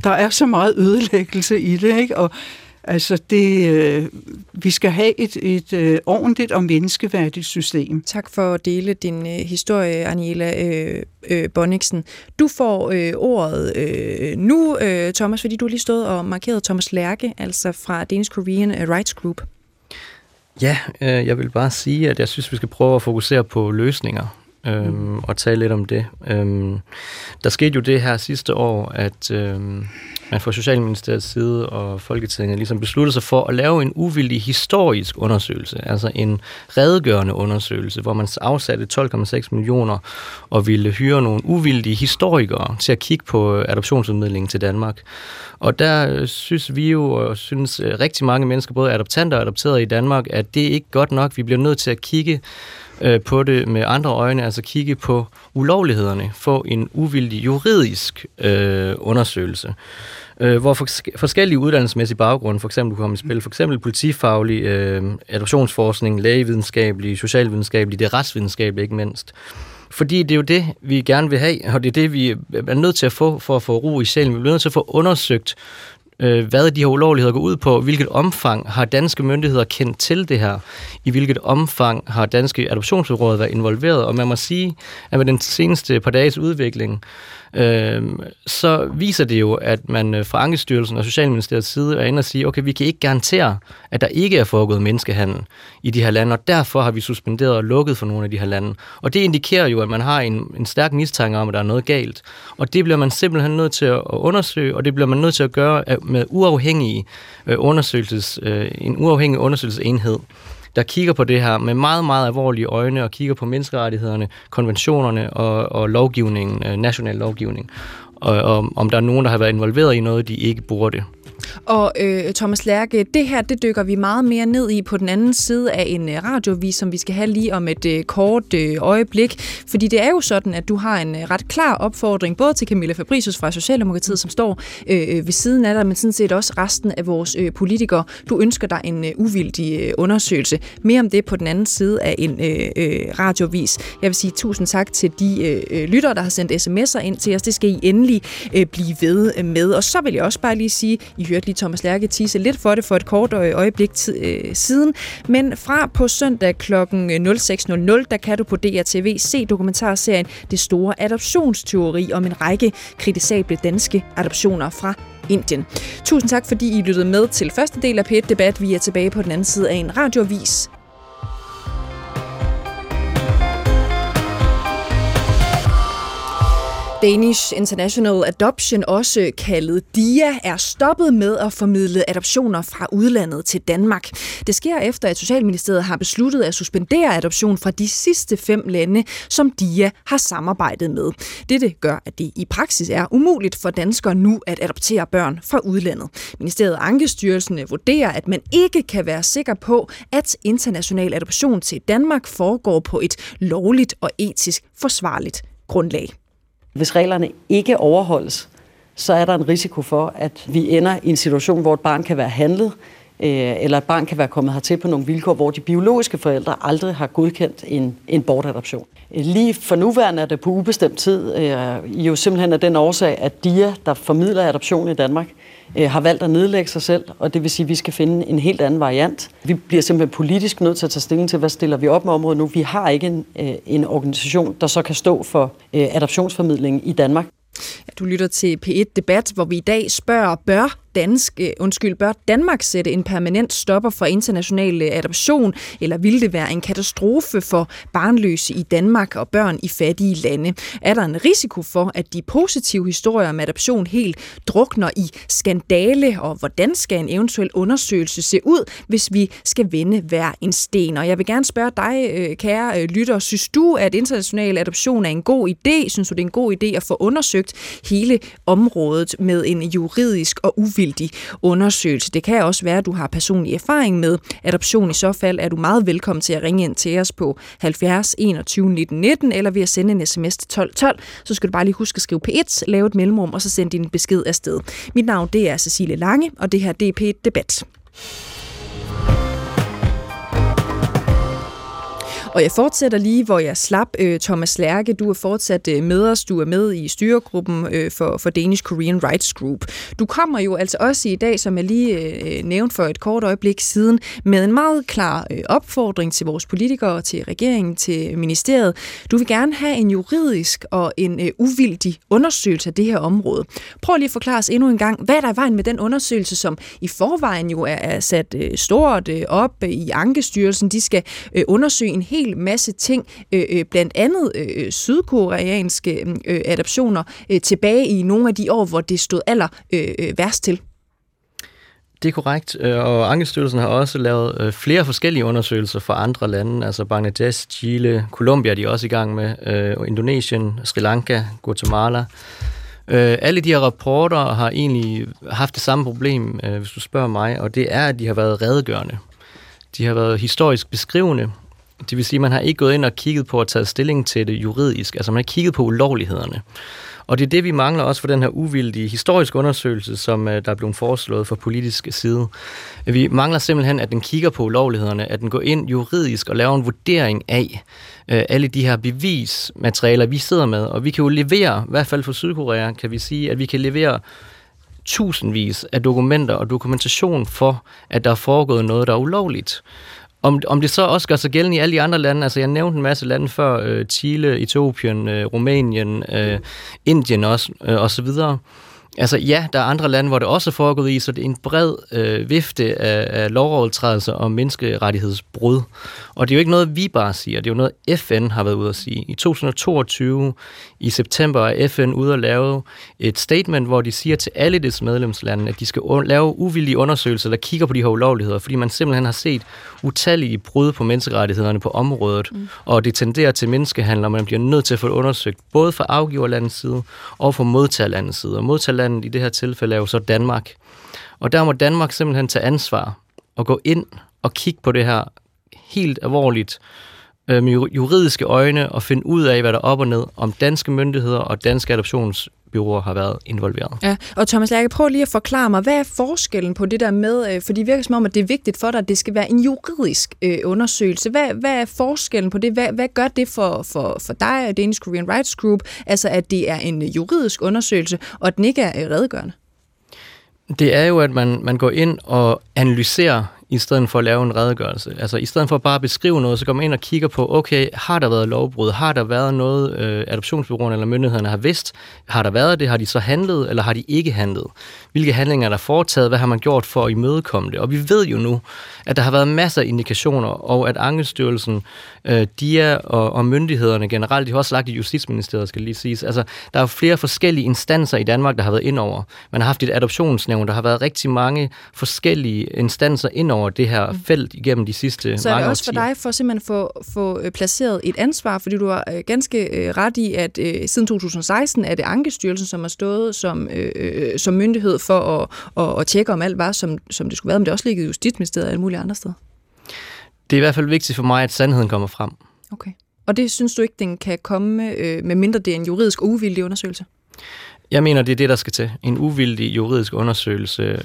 [SPEAKER 7] der er så meget ødelæggelse i det, ikke? Og Altså, det, øh, vi skal have et, et øh, ordentligt og menneskeværdigt system.
[SPEAKER 2] Tak for at dele din øh, historie, Aniela øh, øh, Bonniksen. Du får øh, ordet øh, nu, øh, Thomas, fordi du har lige stået og markeret Thomas Lærke, altså fra Danish Korean Rights Group.
[SPEAKER 4] Ja, øh, jeg vil bare sige, at jeg synes, vi skal prøve at fokusere på løsninger øhm, og tale lidt om det. Øhm, der skete jo det her sidste år, at øhm, man fra Socialministeriets side og Folketinget ligesom besluttede sig for at lave en uvildig historisk undersøgelse, altså en redegørende undersøgelse, hvor man afsatte 12,6 millioner og ville hyre nogle uvildige historikere til at kigge på adoptionsudmidlingen til Danmark. Og der øh, synes vi jo, og synes øh, rigtig mange mennesker, både adoptanter og adopterede i Danmark, at det er ikke godt nok. Vi bliver nødt til at kigge øh, på det med andre øjne, altså kigge på ulovlighederne, få en uvildig juridisk øh, undersøgelse øh, hvor forskellige uddannelsesmæssige baggrunde for eksempel kommer i spil. For eksempel politifaglig, øh, adoptionsforskning, lægevidenskabelig, socialvidenskabelig, det retsvidenskabelige ikke mindst. Fordi det er jo det, vi gerne vil have, og det er det, vi er nødt til at få for at få ro i sjælen. Vi bliver nødt til at få undersøgt, øh, hvad de her ulovligheder går ud på, hvilket omfang har danske myndigheder kendt til det her, i hvilket omfang har danske adoptionsråd været involveret, og man må sige, at med den seneste par dages udvikling, øh, så viser det jo, at man øh, fra Ankestyrelsen og Socialministeriets side er inde og sige, okay, vi kan ikke garantere, at der ikke er foregået menneskehandel i de her lande, og derfor har vi suspenderet og lukket for nogle af de her lande. Og det indikerer jo, at man har en, en stærk mistanke om, at der er noget galt. Og det bliver man simpelthen nødt til at undersøge, og det bliver man nødt til at gøre øh, med uafhængige øh, undersøgelses, øh, en uafhængig undersøgelsesenhed der kigger på det her med meget, meget alvorlige øjne og kigger på menneskerettighederne, konventionerne og, og lovgivningen, øh, national lovgivning, og, og om der er nogen, der har været involveret i noget, de ikke burde.
[SPEAKER 2] Og øh, Thomas Lærke, det her det dykker vi meget mere ned i på den anden side af en øh, radiovis, som vi skal have lige om et øh, kort øh, øjeblik. Fordi det er jo sådan, at du har en øh, ret klar opfordring, både til Camilla Fabricius fra Socialdemokratiet, som står øh, øh ved siden af dig, men sådan set også resten af vores øh, politikere. Du ønsker dig en øh, uvildig øh, undersøgelse. Mere om det på den anden side af en øh, øh, radiovis. Jeg vil sige tusind tak til de øh, øh lyttere, der har sendt sms'er ind til os. Det skal I endelig øh, blive ved øh, med. Og så vil jeg også bare lige sige, I hørte lige Thomas Lærke tise lidt for det for et kort øjeblik øh, siden, men fra på søndag kl. 06.00, der kan du på DRTV se dokumentarserien Det store adoptionsteori om en række kritisable danske adoptioner fra Indien. Tusind tak, fordi I lyttede med til første del af p Debat. Vi er tilbage på den anden side af en radiovis Danish International Adoption, også kaldet DIA, er stoppet med at formidle adoptioner fra udlandet til Danmark. Det sker efter, at Socialministeriet har besluttet at suspendere adoption fra de sidste fem lande, som DIA har samarbejdet med. Dette gør, at det i praksis er umuligt for danskere nu at adoptere børn fra udlandet. Ministeriet og Ankestyrelsen vurderer, at man ikke kan være sikker på, at international adoption til Danmark foregår på et lovligt og etisk forsvarligt grundlag.
[SPEAKER 8] Hvis reglerne ikke overholdes, så er der en risiko for, at vi ender i en situation, hvor et barn kan være handlet, øh, eller et barn kan være kommet hertil på nogle vilkår, hvor de biologiske forældre aldrig har godkendt en, en bortadoption. Lige for nuværende er det på ubestemt tid, øh, jo simpelthen af den årsag, at DIA, der formidler adoption i Danmark, øh, har valgt at nedlægge sig selv, og det vil sige, at vi skal finde en helt anden variant. Vi bliver simpelthen politisk nødt til at tage stilling til, hvad stiller vi op med området nu. Vi har ikke en, øh, en organisation, der så kan stå for øh, adoptionsformidling i Danmark.
[SPEAKER 2] Du lytter til P1 Debat, hvor vi i dag spørger, bør dansk, øh, undskyld, bør Danmark sætte en permanent stopper for international øh, adoption, eller vil det være en katastrofe for barnløse i Danmark og børn i fattige lande? Er der en risiko for, at de positive historier om adoption helt drukner i skandale, og hvordan skal en eventuel undersøgelse se ud, hvis vi skal vende hver en sten? Og jeg vil gerne spørge dig, øh, kære lytter, synes du, at international adoption er en god idé? Synes du, det er en god idé at få undersøgt hele området med en juridisk og uvildig uvildig undersøgelse. Det kan også være, at du har personlig erfaring med adoption. I så fald er du meget velkommen til at ringe ind til os på 70 21 19 19, eller ved at sende en sms til 12 12. Så skal du bare lige huske at skrive P1, lave et mellemrum, og så sende din besked afsted. Mit navn det er Cecilie Lange, og det her det er P1 Debat. Og jeg fortsætter lige, hvor jeg slap. Øh, Thomas Lærke, du er fortsat øh, med os. Du er med i styregruppen øh, for, for Danish Korean Rights Group. Du kommer jo altså også i dag, som jeg lige øh, nævnte for et kort øjeblik siden, med en meget klar øh, opfordring til vores politikere, til regeringen, til ministeriet. Du vil gerne have en juridisk og en øh, uvildig undersøgelse af det her område. Prøv lige at forklare os endnu en gang, hvad der er vejen med den undersøgelse, som i forvejen jo er sat stort op i Ankestyrelsen. De skal undersøge en hel hel masse ting, øh, øh blandt andet øh, øh sydkoreanske øh, øh, adoptioner, øh, tilbage i nogle af de år, hvor det stod aller øh, værst til.
[SPEAKER 4] Det er korrekt, og Ankestyrelsen har også lavet flere forskellige undersøgelser for andre lande, altså Bangladesh, Chile, Colombia de er også i gang med, Indonesien, Sri Lanka, Guatemala. alle de her rapporter har egentlig haft det samme problem, hvis du spørger mig, og det er, at de har været redegørende. De har været historisk beskrivende, det vil sige, at man har ikke gået ind og kigget på at tage stilling til det juridisk. Altså man har kigget på ulovlighederne. Og det er det, vi mangler også for den her uvildige historiske undersøgelse, som øh, der er blevet foreslået fra politisk side. Vi mangler simpelthen, at den kigger på ulovlighederne, at den går ind juridisk og laver en vurdering af øh, alle de her bevismaterialer, vi sidder med. Og vi kan jo levere, i hvert fald for Sydkorea, kan vi sige, at vi kan levere tusindvis af dokumenter og dokumentation for, at der er foregået noget, der er ulovligt. Om, om det så også gør sig gældende i alle de andre lande, altså jeg nævnte en masse lande før, øh, Chile, Etiopien, øh, Rumænien, øh, Indien også, øh, og så videre. Altså ja, der er andre lande, hvor det også er foregået i, så det er en bred øh, vifte af, af lovovertrædelser og menneskerettighedsbrud. Og det er jo ikke noget, vi bare siger, det er jo noget, FN har været ude at sige. I 2022, i september, er FN ude at lave et statement, hvor de siger til alle dets medlemslande, at de skal lave uvildige undersøgelser, der kigger på de her ulovligheder, fordi man simpelthen har set utallige brud på menneskerettighederne på området, mm. og det tenderer til menneskehandler, og man bliver nødt til at få det undersøgt, både fra afgiverlandets side og fra modtagerlandets side. Og modtagerlandets giverlandet i det her tilfælde er jo så Danmark. Og der må Danmark simpelthen tage ansvar og gå ind og kigge på det her helt alvorligt øh, med juridiske øjne og finde ud af, hvad der er op og ned, om danske myndigheder og danske adoptionsbyråer har været involveret.
[SPEAKER 2] Ja, og Thomas Lærke, prøv lige at forklare mig, hvad er forskellen på det der med, øh, for det virker som om, at det er vigtigt for dig, at det skal være en juridisk øh, undersøgelse. Hvad, hvad er forskellen på det? Hvad, hvad gør det for, for, for dig, Danish Korean Rights Group, altså at det er en juridisk undersøgelse, og at den ikke er øh, redegørende?
[SPEAKER 4] Det er jo, at man, man går ind og analyserer i stedet for at lave en redegørelse. Altså i stedet for bare at beskrive noget, så går man ind og kigger på, okay, har der været lovbrud? Har der været noget, øh, adoptionsbyråerne eller myndighederne har vidst? Har der været det? Har de så handlet, eller har de ikke handlet? Hvilke handlinger er der foretaget? Hvad har man gjort for at imødekomme det? Og vi ved jo nu, at der har været masser af indikationer, og at Ankestyrelsen, øh, DIA og, og myndighederne generelt, de har også lagt i Justitsministeriet, skal lige siges. Altså, der er jo flere forskellige instanser i Danmark, der har været indover. Man har haft et adoptionsnævn, der har været rigtig mange forskellige instanser indover det her mm. felt igennem de sidste mange
[SPEAKER 2] Så er det også for dig for simpelthen at få, få øh, placeret et ansvar, fordi du har øh, ganske øh, ret i, at øh, siden 2016 er det Ankestyrelsen, som har stået som, øh, som myndighed for at, at, at tjekke, om alt var, som, som det skulle være, men det er også ligget i Justitsministeriet og alle mulige andre steder.
[SPEAKER 4] Det er i hvert fald vigtigt for mig, at sandheden kommer frem.
[SPEAKER 2] Okay. Og det synes du ikke, den kan komme, øh, med mindre det er en juridisk uvildig undersøgelse?
[SPEAKER 4] Jeg mener, det er det, der skal til. En uvildig juridisk undersøgelse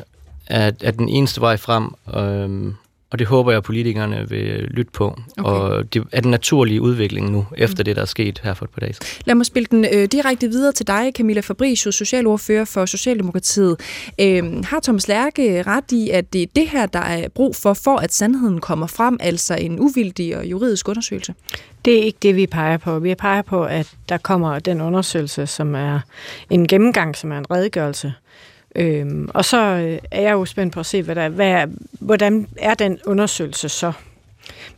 [SPEAKER 4] er, er den eneste vej frem, øhm, og det håber jeg, at politikerne vil lytte på. Okay. Og det er den naturlige udvikling nu, efter mm. det, der er sket her for et par dage
[SPEAKER 2] Lad mig spille den øh, direkte videre til dig, Camilla Fabricius, socialordfører for Socialdemokratiet. Øh, har Thomas Lærke ret i, at det er det her, der er brug for, for at sandheden kommer frem, altså en uvildig og juridisk undersøgelse?
[SPEAKER 6] Det er ikke det, vi peger på. Vi peger på, at der kommer den undersøgelse, som er en gennemgang, som er en redegørelse, Øhm, og så øh, er jeg jo spændt på at se, hvad der, hvad hvordan er den undersøgelse så.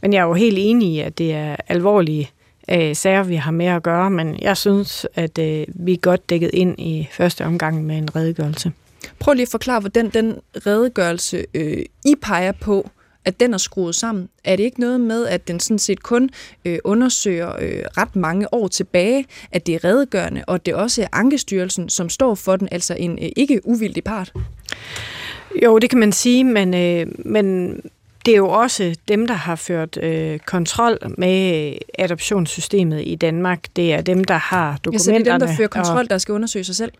[SPEAKER 6] Men jeg er jo helt enig i, at det er alvorlige øh, sager, vi har med at gøre, men jeg synes, at øh, vi er godt dækket ind i første omgang med en redegørelse.
[SPEAKER 2] Prøv lige at forklare, hvordan den redegørelse, øh, I peger på, at den er skruet sammen? Er det ikke noget med, at den sådan set kun øh, undersøger øh, ret mange år tilbage, at det er redegørende, og at det også er Ankestyrelsen, som står for den, altså en øh, ikke uvildig part?
[SPEAKER 6] Jo, det kan man sige, men, øh, men det er jo også dem, der har ført øh, kontrol med adoptionssystemet i Danmark. Det er dem, der har dokumenterne. Ja, så
[SPEAKER 2] det er dem, der fører kontrol, og, der skal undersøge sig selv?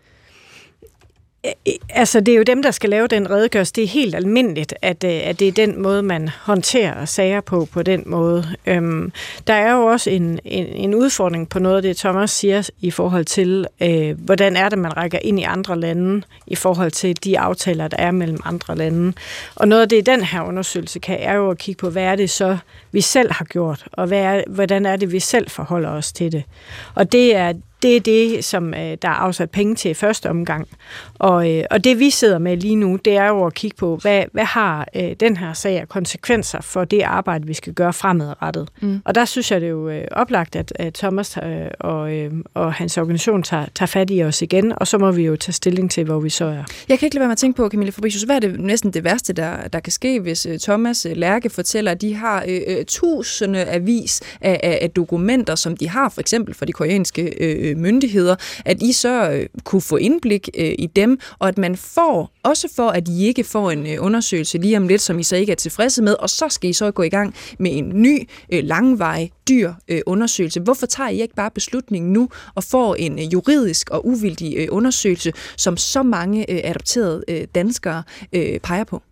[SPEAKER 6] Øh, øh, altså, det er jo dem, der skal lave den redegørelse. Det er helt almindeligt, at, øh, at det er den måde, man håndterer sager på, på den måde. Øhm, der er jo også en, en, en udfordring på noget af det, Thomas siger, i forhold til, øh, hvordan er det, man rækker ind i andre lande, i forhold til de aftaler, der er mellem andre lande. Og noget af det, den her undersøgelse kan, er jo at kigge på, hvad er det så, vi selv har gjort, og hvad er, hvordan er det, vi selv forholder os til det. Og det er det er det, som øh, der er afsat penge til i første omgang. Og, øh, og det vi sidder med lige nu, det er jo at kigge på, hvad, hvad har øh, den her sag af konsekvenser for det arbejde, vi skal gøre fremadrettet. Mm. Og der synes jeg, det er jo øh, oplagt, at, at Thomas øh, og, øh, og hans organisation tager, tager fat i os igen, og så må vi jo tage stilling til, hvor vi så er.
[SPEAKER 2] Jeg kan ikke lade være med at tænke på, Camilla Fabricius, hvad er det næsten det værste, der, der kan ske, hvis øh, Thomas øh, Lærke fortæller, at de har øh, øh, tusinde avis af, af, af dokumenter, som de har, for eksempel for de koreanske øh, øh, myndigheder, at I så øh, kunne få indblik øh, i dem, og at man får, også for at I ikke får en øh, undersøgelse lige om lidt, som I så ikke er tilfredse med, og så skal I så gå i gang med en ny, øh, langvej, dyr øh, undersøgelse. Hvorfor tager I ikke bare beslutningen nu og får en øh, juridisk og uvildig øh, undersøgelse, som så mange øh, adopterede øh, danskere øh, peger på?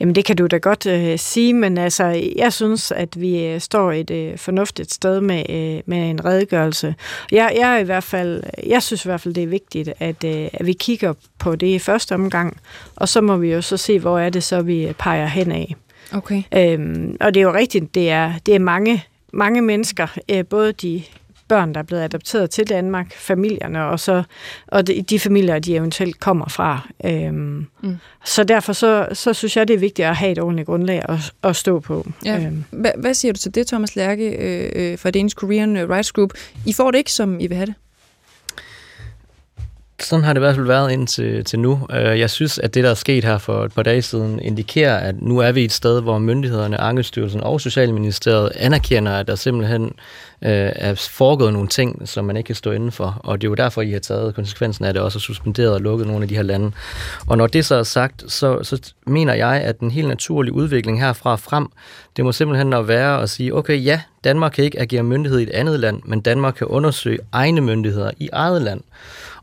[SPEAKER 6] Jamen det kan du da godt øh, sige, men altså jeg synes, at vi øh, står et øh, fornuftigt sted med, øh, med en redegørelse. Jeg, jeg, i hvert fald, jeg synes i hvert fald, det er vigtigt, at, øh, at vi kigger på det i første omgang, og så må vi jo så se, hvor er det så, vi peger hen af.
[SPEAKER 2] Okay.
[SPEAKER 6] Øhm, og det er jo rigtigt, det er, det er mange, mange mennesker, øh, både de børn, der er blevet adopteret til Danmark, familierne, og, så, og de, de familier, de eventuelt kommer fra. Øhm, mm. Så derfor så, så synes jeg, det er vigtigt at have et ordentligt grundlag at, at stå på.
[SPEAKER 2] Ja. Øhm. Hvad, hvad siger du til det, Thomas Lærke øh, øh fra Danish Korean Rights Group? I får det ikke, som I vil have det?
[SPEAKER 4] sådan har det i hvert fald været indtil til nu. Øh, jeg synes, at det, der er sket her for et par dage siden, indikerer, at nu er vi et sted, hvor myndighederne, Ankestyrelsen og Socialministeriet anerkender, at der simpelthen øh, Øh, er foregået nogle ting, som man ikke kan stå inden for. Og det er jo derfor, I har taget konsekvensen af det også og suspenderet og lukket nogle af de her lande. Og når det så er sagt, så, så mener jeg, at den helt naturlige udvikling herfra frem, det må simpelthen at være at sige, okay, ja, Danmark kan ikke agere myndighed i et andet land, men Danmark kan undersøge egne myndigheder i eget land.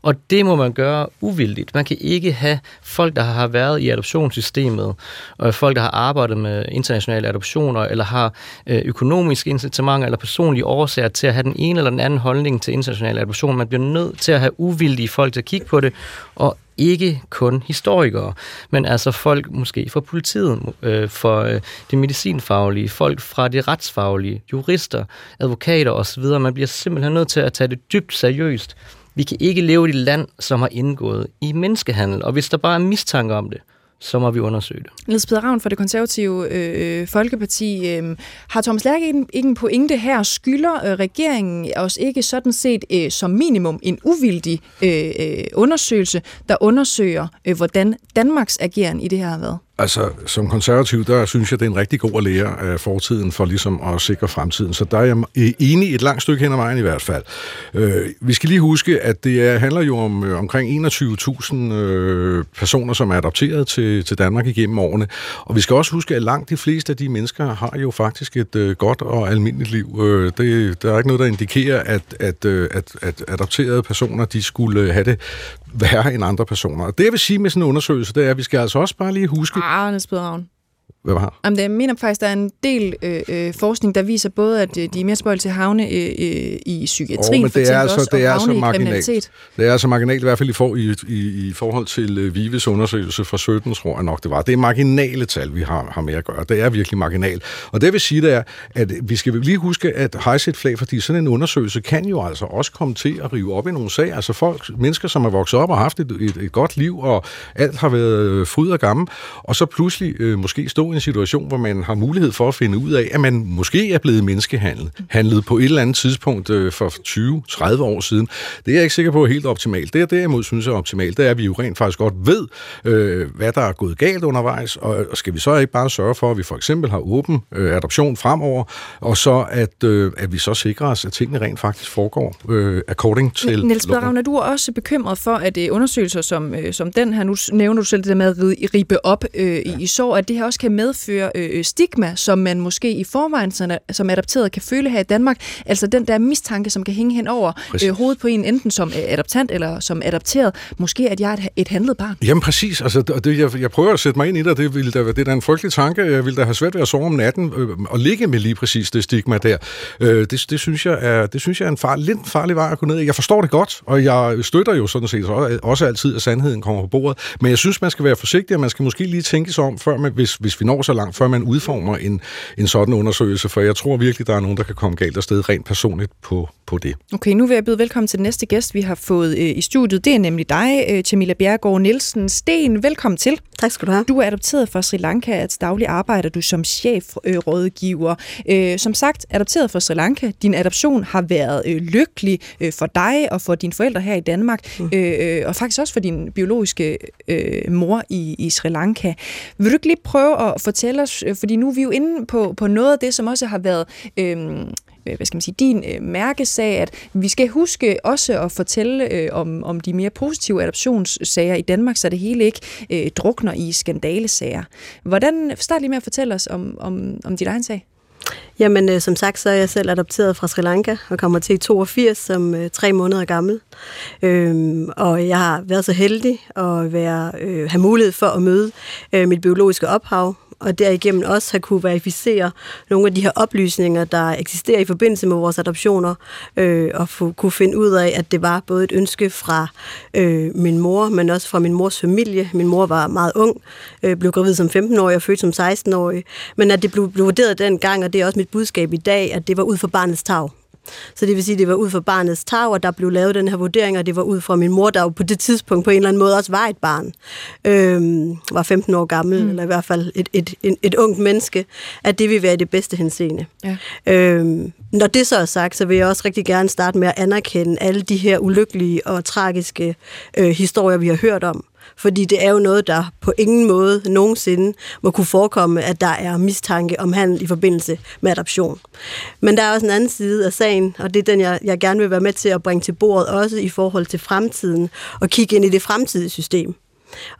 [SPEAKER 4] Og det må man gøre uvildigt. Man kan ikke have folk, der har været i adoptionssystemet, og folk, der har arbejdet med internationale adoptioner, eller har øh, økonomiske incitamenter eller personlige årsager til at have den ene eller den anden holdning til international adoption. Man bliver nødt til at have uvildige folk til at kigge på det, og ikke kun historikere, men altså folk måske fra politiet, øh, for øh, det medicinfaglige, folk fra det retsfaglige, jurister, advokater osv. Man bliver simpelthen nødt til at tage det dybt seriøst. Vi kan ikke leve i et land, som har indgået i menneskehandel, og hvis der bare er mistanke om det, så må vi undersøge det.
[SPEAKER 2] Niels Peder Ravn fra det konservative øh, Folkeparti. Øh, har Thomas Lærke ikke, ikke en pointe her? Skylder øh, regeringen os ikke sådan set øh, som minimum en uvildig øh, øh, undersøgelse, der undersøger, øh, hvordan Danmarks ageren i det her har været?
[SPEAKER 5] Altså, som konservativ, der synes jeg, det er en rigtig god at lære af fortiden for ligesom at sikre fremtiden. Så der er jeg enig et langt stykke hen ad vejen i hvert fald. Øh, vi skal lige huske, at det er, handler jo om øh, omkring 21.000 øh, personer, som er adopteret til, til Danmark igennem årene. Og vi skal også huske, at langt de fleste af de mennesker har jo faktisk et øh, godt og almindeligt liv. Øh, det, der er ikke noget, der indikerer, at, at, øh, at, at adopterede personer, de skulle øh, have det værre end andre personer. Og det, jeg vil sige med sådan en undersøgelse, det er, at vi skal altså også bare lige huske...
[SPEAKER 2] Ah, Niels
[SPEAKER 5] hvad var
[SPEAKER 2] Jamen, jeg mener faktisk, der er en del øh, øh, forskning, der viser både, at øh, de er mere spøjle til havne øh, øh, i psykiatrien, oh,
[SPEAKER 5] for det er altså,
[SPEAKER 2] også,
[SPEAKER 5] det er
[SPEAKER 2] altså
[SPEAKER 5] marginalt. Det er altså marginalt, i hvert fald i, for, i, i, i forhold til Vives undersøgelse fra 17, tror jeg nok det var. Det er marginale tal, vi har, har med at gøre. Det er virkelig marginalt. Og det vil sige, det er, at vi skal lige huske, at hejse et flag, fordi sådan en undersøgelse kan jo altså også komme til at rive op i nogle sager. Altså folk, mennesker, som er vokset op og haft et, et, et godt liv, og alt har været fryd og gammel, og så pludselig øh, måske stå i en situation, hvor man har mulighed for at finde ud af, at man måske er blevet menneskehandlet handlet på et eller andet tidspunkt øh, for 20-30 år siden. Det er jeg ikke sikker på er helt optimalt. Det, jeg derimod synes er optimalt, det er, at vi jo rent faktisk godt ved, øh, hvad der er gået galt undervejs, og skal vi så ikke bare sørge for, at vi for eksempel har åben øh, adoption fremover, og så at, øh, at vi så sikrer os, at tingene rent faktisk foregår øh, according til
[SPEAKER 2] Niels Bedravn, er du også bekymret for, at øh, undersøgelser som, øh, som den her, nu nævner du selv det der med at ribe op øh, i, i sår, at det her også kan medføre øh, stigma, som man måske i forvejen som adopteret kan føle her i Danmark. Altså den der mistanke, som kan hænge hen over øh, hovedet på en, enten som øh, adoptant eller som adopteret. Måske at jeg er et, et handlet barn.
[SPEAKER 5] Jamen præcis. Altså, det, jeg, jeg prøver at sætte mig ind i det, det, ville da, det er da en frygtelig tanke. Jeg ville da have svært ved at sove om natten øh, og ligge med lige præcis det stigma der. Øh, det, det, synes jeg er, det synes jeg er en far, lidt farlig vej at gå ned Jeg forstår det godt, og jeg støtter jo sådan set også, også altid, at sandheden kommer på bordet. Men jeg synes, man skal være forsigtig, og man skal måske lige tænke sig om, før man, hvis, hvis vi når så langt, før man udformer en, en sådan undersøgelse, for jeg tror virkelig, der er nogen, der kan komme galt afsted rent personligt på, på det.
[SPEAKER 2] Okay, nu vil jeg byde velkommen til den næste gæst, vi har fået øh, i studiet. Det er nemlig dig, øh, Camilla Bjergård Nielsen. Sten, velkommen til.
[SPEAKER 9] Tak skal du have.
[SPEAKER 2] Du er adopteret fra Sri Lanka, at daglig arbejder du som chefrådgiver. Øh, øh, som sagt, adopteret fra Sri Lanka. Din adoption har været øh, lykkelig øh, for dig og for dine forældre her i Danmark, mm. øh, øh og faktisk også for din biologiske øh, mor i, i Sri Lanka. Vil du ikke lige prøve at fortælle os, øh, fordi nu er vi jo inde på, på noget af det, som også har været øhm, øh, hvad skal man sige, din øh, mærkesag, at vi skal huske også at fortælle øh, om, om de mere positive adoptionssager i Danmark, så det hele ikke øh, drukner i skandalesager. Hvordan, start lige med at fortælle os om, om, om dit egen sag.
[SPEAKER 9] Jamen, øh, som sagt, så er jeg selv adopteret fra Sri Lanka og kommer til 82 som øh, tre måneder gammel. Øhm, og jeg har været så heldig at være, øh, have mulighed for at møde øh, mit biologiske ophav, og derigennem også have kunne verificere nogle af de her oplysninger, der eksisterer i forbindelse med vores adoptioner, øh, og få, kunne finde ud af, at det var både et ønske fra øh, min mor, men også fra min mors familie. Min mor var meget ung, øh, blev gravid som 15-årig og født som 16-årig, men at det blev, blev vurderet dengang, og det er også mit budskab i dag, at det var ud for barnets tag. Så det vil sige, at det var ud fra barnets tag, og der blev lavet den her vurdering, og det var ud fra min mor, der jo på det tidspunkt på en eller anden måde også var et barn. Øhm, var 15 år gammel, mm. eller i hvert fald et, et, et, et ungt menneske, at det vil være det bedste henseende. Ja. Øhm, når det så er sagt, så vil jeg også rigtig gerne starte med at anerkende alle de her ulykkelige og tragiske øh, historier, vi har hørt om. Fordi det er jo noget, der på ingen måde nogensinde må kunne forekomme, at der er mistanke om handel i forbindelse med adoption. Men der er også en anden side af sagen, og det er den, jeg, jeg gerne vil være med til at bringe til bordet, også i forhold til fremtiden, og kigge ind i det fremtidige system.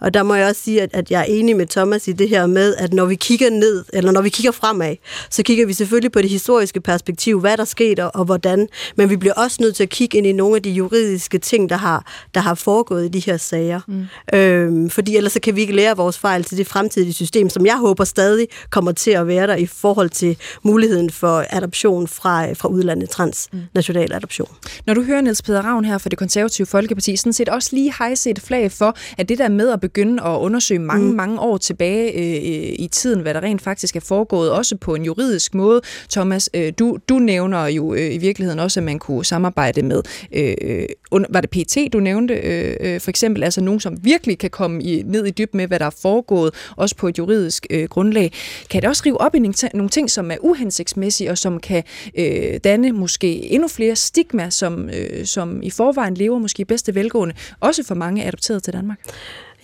[SPEAKER 9] Og der må jeg også sige, at, at jeg er enig med Thomas i det her med, at når vi kigger ned, eller når vi kigger fremad, så kigger vi selvfølgelig på det historiske perspektiv, hvad der skete og hvordan, men vi bliver også nødt til at kigge ind i nogle af de juridiske ting, der har, der har foregået i de her sager. Mm. Øhm, fordi ellers så kan vi ikke lære vores fejl til det fremtidige system, som jeg håber stadig kommer til at være der i forhold til muligheden for adoption fra, fra udlandet, transnational adoption.
[SPEAKER 2] Når du hører Niels Peder Ravn her fra det konservative Folkeparti, sådan set også lige hejse et flag for, at det der med at begynde at undersøge mange, mm. mange år tilbage øh, i tiden, hvad der rent faktisk er foregået, også på en juridisk måde. Thomas, øh, du, du nævner jo øh, i virkeligheden også, at man kunne samarbejde med, øh, var det PT, du nævnte øh, øh, for eksempel, altså nogen, som virkelig kan komme i, ned i dyb med, hvad der er foregået, også på et juridisk øh, grundlag. Kan det også rive op i nogle ting, som er uhensigtsmæssige, og som kan øh, danne måske endnu flere stigma, som, øh, som i forvejen lever måske bedste velgående, også for mange adopterede til Danmark?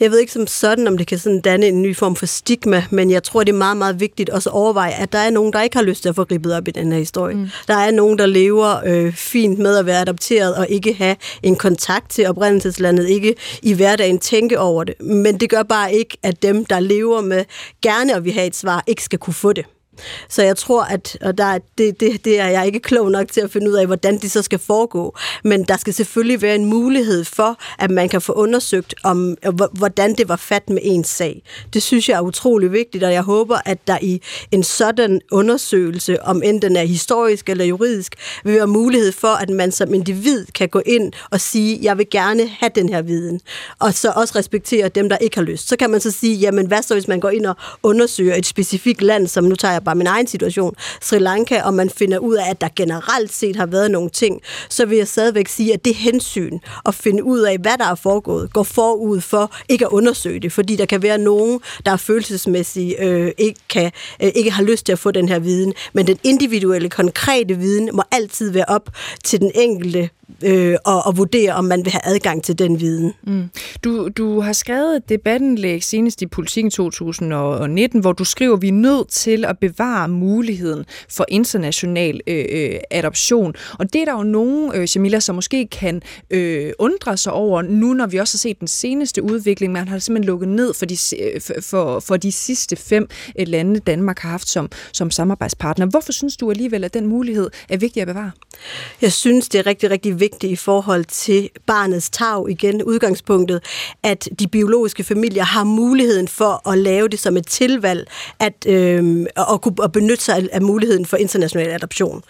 [SPEAKER 9] Jeg ved ikke som sådan, om det kan sådan danne en ny form for stigma, men jeg tror, det er meget, meget vigtigt også at overveje, at der er nogen, der ikke har lyst til at få gribet op i den her historie. Mm. Der er nogen, der lever øh, fint med at være adopteret og ikke have en kontakt til oprindelseslandet, ikke i hverdagen tænke over det. Men det gør bare ikke, at dem, der lever med gerne og vil have et svar, ikke skal kunne få det. Så jeg tror, at og der, det, det, det er jeg ikke klog nok til at finde ud af, hvordan det så skal foregå. Men der skal selvfølgelig være en mulighed for, at man kan få undersøgt, om hvordan det var fat med ens sag. Det synes jeg er utrolig vigtigt, og jeg håber, at der i en sådan undersøgelse, om end den er historisk eller juridisk, vil være mulighed for, at man som individ kan gå ind og sige, jeg vil gerne have den her viden. Og så også respektere dem, der ikke har lyst. Så kan man så sige, jamen hvad så, hvis man går ind og undersøger et specifikt land, som nu tager jeg bare min egen situation, Sri Lanka, og man finder ud af, at der generelt set har været nogle ting, så vil jeg stadigvæk sige, at det hensyn at finde ud af, hvad der er foregået, går forud for ikke at undersøge det, fordi der kan være nogen, der er følelsesmæssigt øh, ikke, kan, øh, ikke har lyst til at få den her viden, men den individuelle, konkrete viden må altid være op til den enkelte øh, og, og vurdere, om man vil have adgang til den viden. Mm.
[SPEAKER 2] Du, du har skrevet et debattenlæg senest i Politiken 2019, hvor du skriver, at vi er nødt til at bevare muligheden for international øh, øh, adoption. Og det er der jo nogen, øh, Jamila, som måske kan øh, undre sig over nu, når vi også har set den seneste udvikling. Man har simpelthen lukket ned for de, øh, for, for de sidste fem øh, lande, Danmark har haft som, som samarbejdspartner. Hvorfor synes du alligevel, at den mulighed er vigtig at bevare?
[SPEAKER 9] Jeg synes, det er rigtig, rigtig vigtigt i forhold til barnets tag igen, udgangspunktet, at de biologiske familier har muligheden for at lave det som et tilvalg, at, øh, at, kunne, at benytte sig af muligheden for international adoption.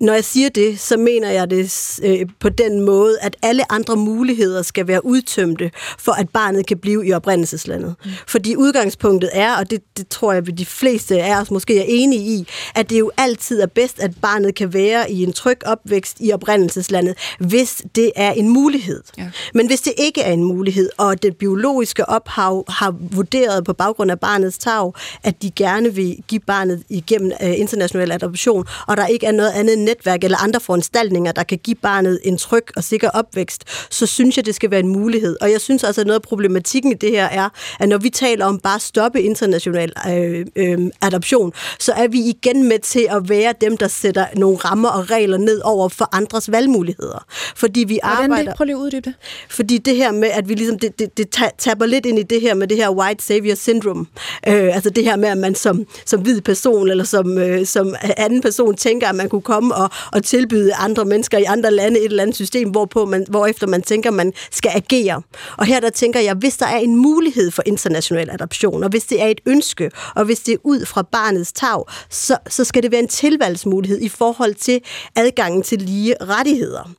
[SPEAKER 9] Når jeg siger det, så mener jeg det øh, på den måde, at alle andre muligheder skal være udtømte, for at barnet kan blive i oprindelseslandet. Mm. Fordi udgangspunktet er, og det, det tror jeg, at de fleste af os måske er enige i, at det jo altid er bedst, at barnet kan være i en tryg opvækst i oprindelseslandet, hvis det er en mulighed. Ja. Men hvis det ikke er en mulighed, og det biologiske ophav har vurderet på baggrund af barnets tag, at de gerne vil give barnet igennem uh, international adoption, og der ikke er noget andet netværk eller andre foranstaltninger, der kan give barnet en tryg og sikker opvækst, så synes jeg, det skal være en mulighed. Og jeg synes altså, at noget af problematikken i det her er, at når vi taler om bare at stoppe international øh, øh, adoption, så er vi igen med til at være dem, der sætter nogle rammer og regler ned over for andres valgmuligheder. Fordi vi
[SPEAKER 2] Hvordan
[SPEAKER 9] arbejder...
[SPEAKER 2] Det? Prøv lige at uddybe det.
[SPEAKER 9] Fordi det her med, at vi ligesom, det, det, det taber lidt ind i det her med det her white savior syndrome. Øh, altså det her med, at man som, som hvid person eller som, øh, som anden person tænker, at man kunne komme at, at tilbyde andre mennesker i andre lande et eller andet system, hvorpå man, hvorefter man tænker, man skal agere. Og her der tænker jeg, hvis der er en mulighed for international adoption, og hvis det er et ønske, og hvis det er ud fra barnets tag, så, så skal det være en tilvalgsmulighed i forhold til adgangen til lige rettigheder.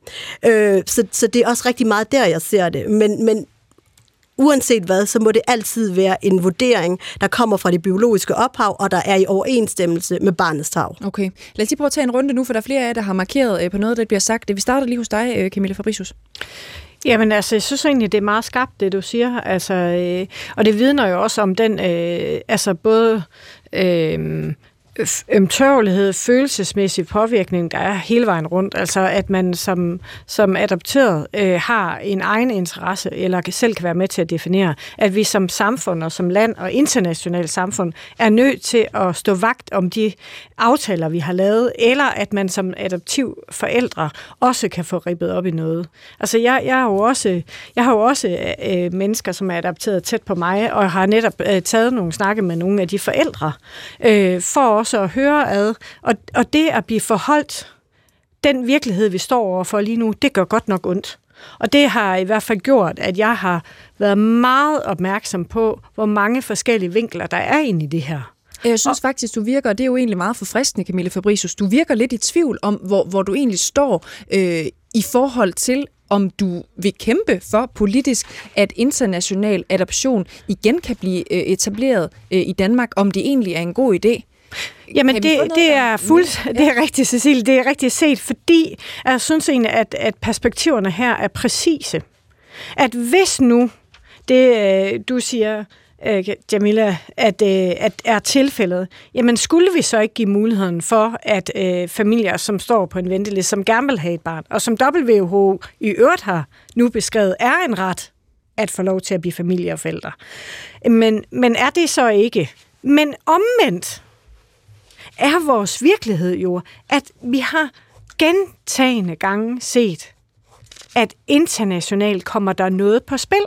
[SPEAKER 9] Øh, så, så det er også rigtig meget der, jeg ser det. Men, men uanset hvad, så må det altid være en vurdering, der kommer fra det biologiske ophav, og der er i overensstemmelse med barnets tag.
[SPEAKER 2] Okay. Lad os lige prøve at tage en runde nu, for der er flere af jer, der har markeret øh, på noget, der bliver sagt. Vi starter lige hos dig, øh, Camilla Fabricius.
[SPEAKER 6] Jamen altså, jeg synes egentlig, det er meget skarpt, det du siger. Altså, øh, og det vidner jo også om den, øh, altså både... Øh, ømtørlighed, følelsesmæssig påvirkning, der er hele vejen rundt. Altså at man som, som adopteret øh, har en egen interesse, eller selv kan være med til at definere, at vi som samfund og som land og internationalt samfund er nødt til at stå vagt om de aftaler, vi har lavet, eller at man som adoptiv forældre også kan få ribbet op i noget. Altså jeg, jeg har jo også, jeg har jo også øh, mennesker, som er adopteret tæt på mig, og har netop øh, taget nogle snakke med nogle af de forældre, øh, for også at høre ad. Og, og det at blive forholdt, den virkelighed, vi står overfor lige nu, det gør godt nok ondt. Og det har i hvert fald gjort, at jeg har været meget opmærksom på, hvor mange forskellige vinkler der er inde i det her.
[SPEAKER 2] Jeg synes faktisk, du virker, og det er jo egentlig meget forfriskende, Camille Fabricius, du virker lidt i tvivl om, hvor, hvor du egentlig står øh, i forhold til, om du vil kæmpe for politisk, at international adoption igen kan blive øh, etableret øh, i Danmark, om det egentlig er en god idé.
[SPEAKER 6] Jamen, det, det er fuld, det er rigtigt, Cecilie, det er rigtigt set, fordi jeg synes egentlig, at, at perspektiverne her er præcise. At hvis nu, det øh, du siger, øh, Jamila, at, øh, at er tilfældet, jamen skulle vi så ikke give muligheden for, at øh, familier, som står på en venteliste, som gerne vil have et barn, og som WHO i øvrigt har nu beskrevet, er en ret at få lov til at blive familie og forældre. Men, men er det så ikke? Men omvendt er vores virkelighed jo, at vi har gentagende gange set, at internationalt kommer der noget på spil.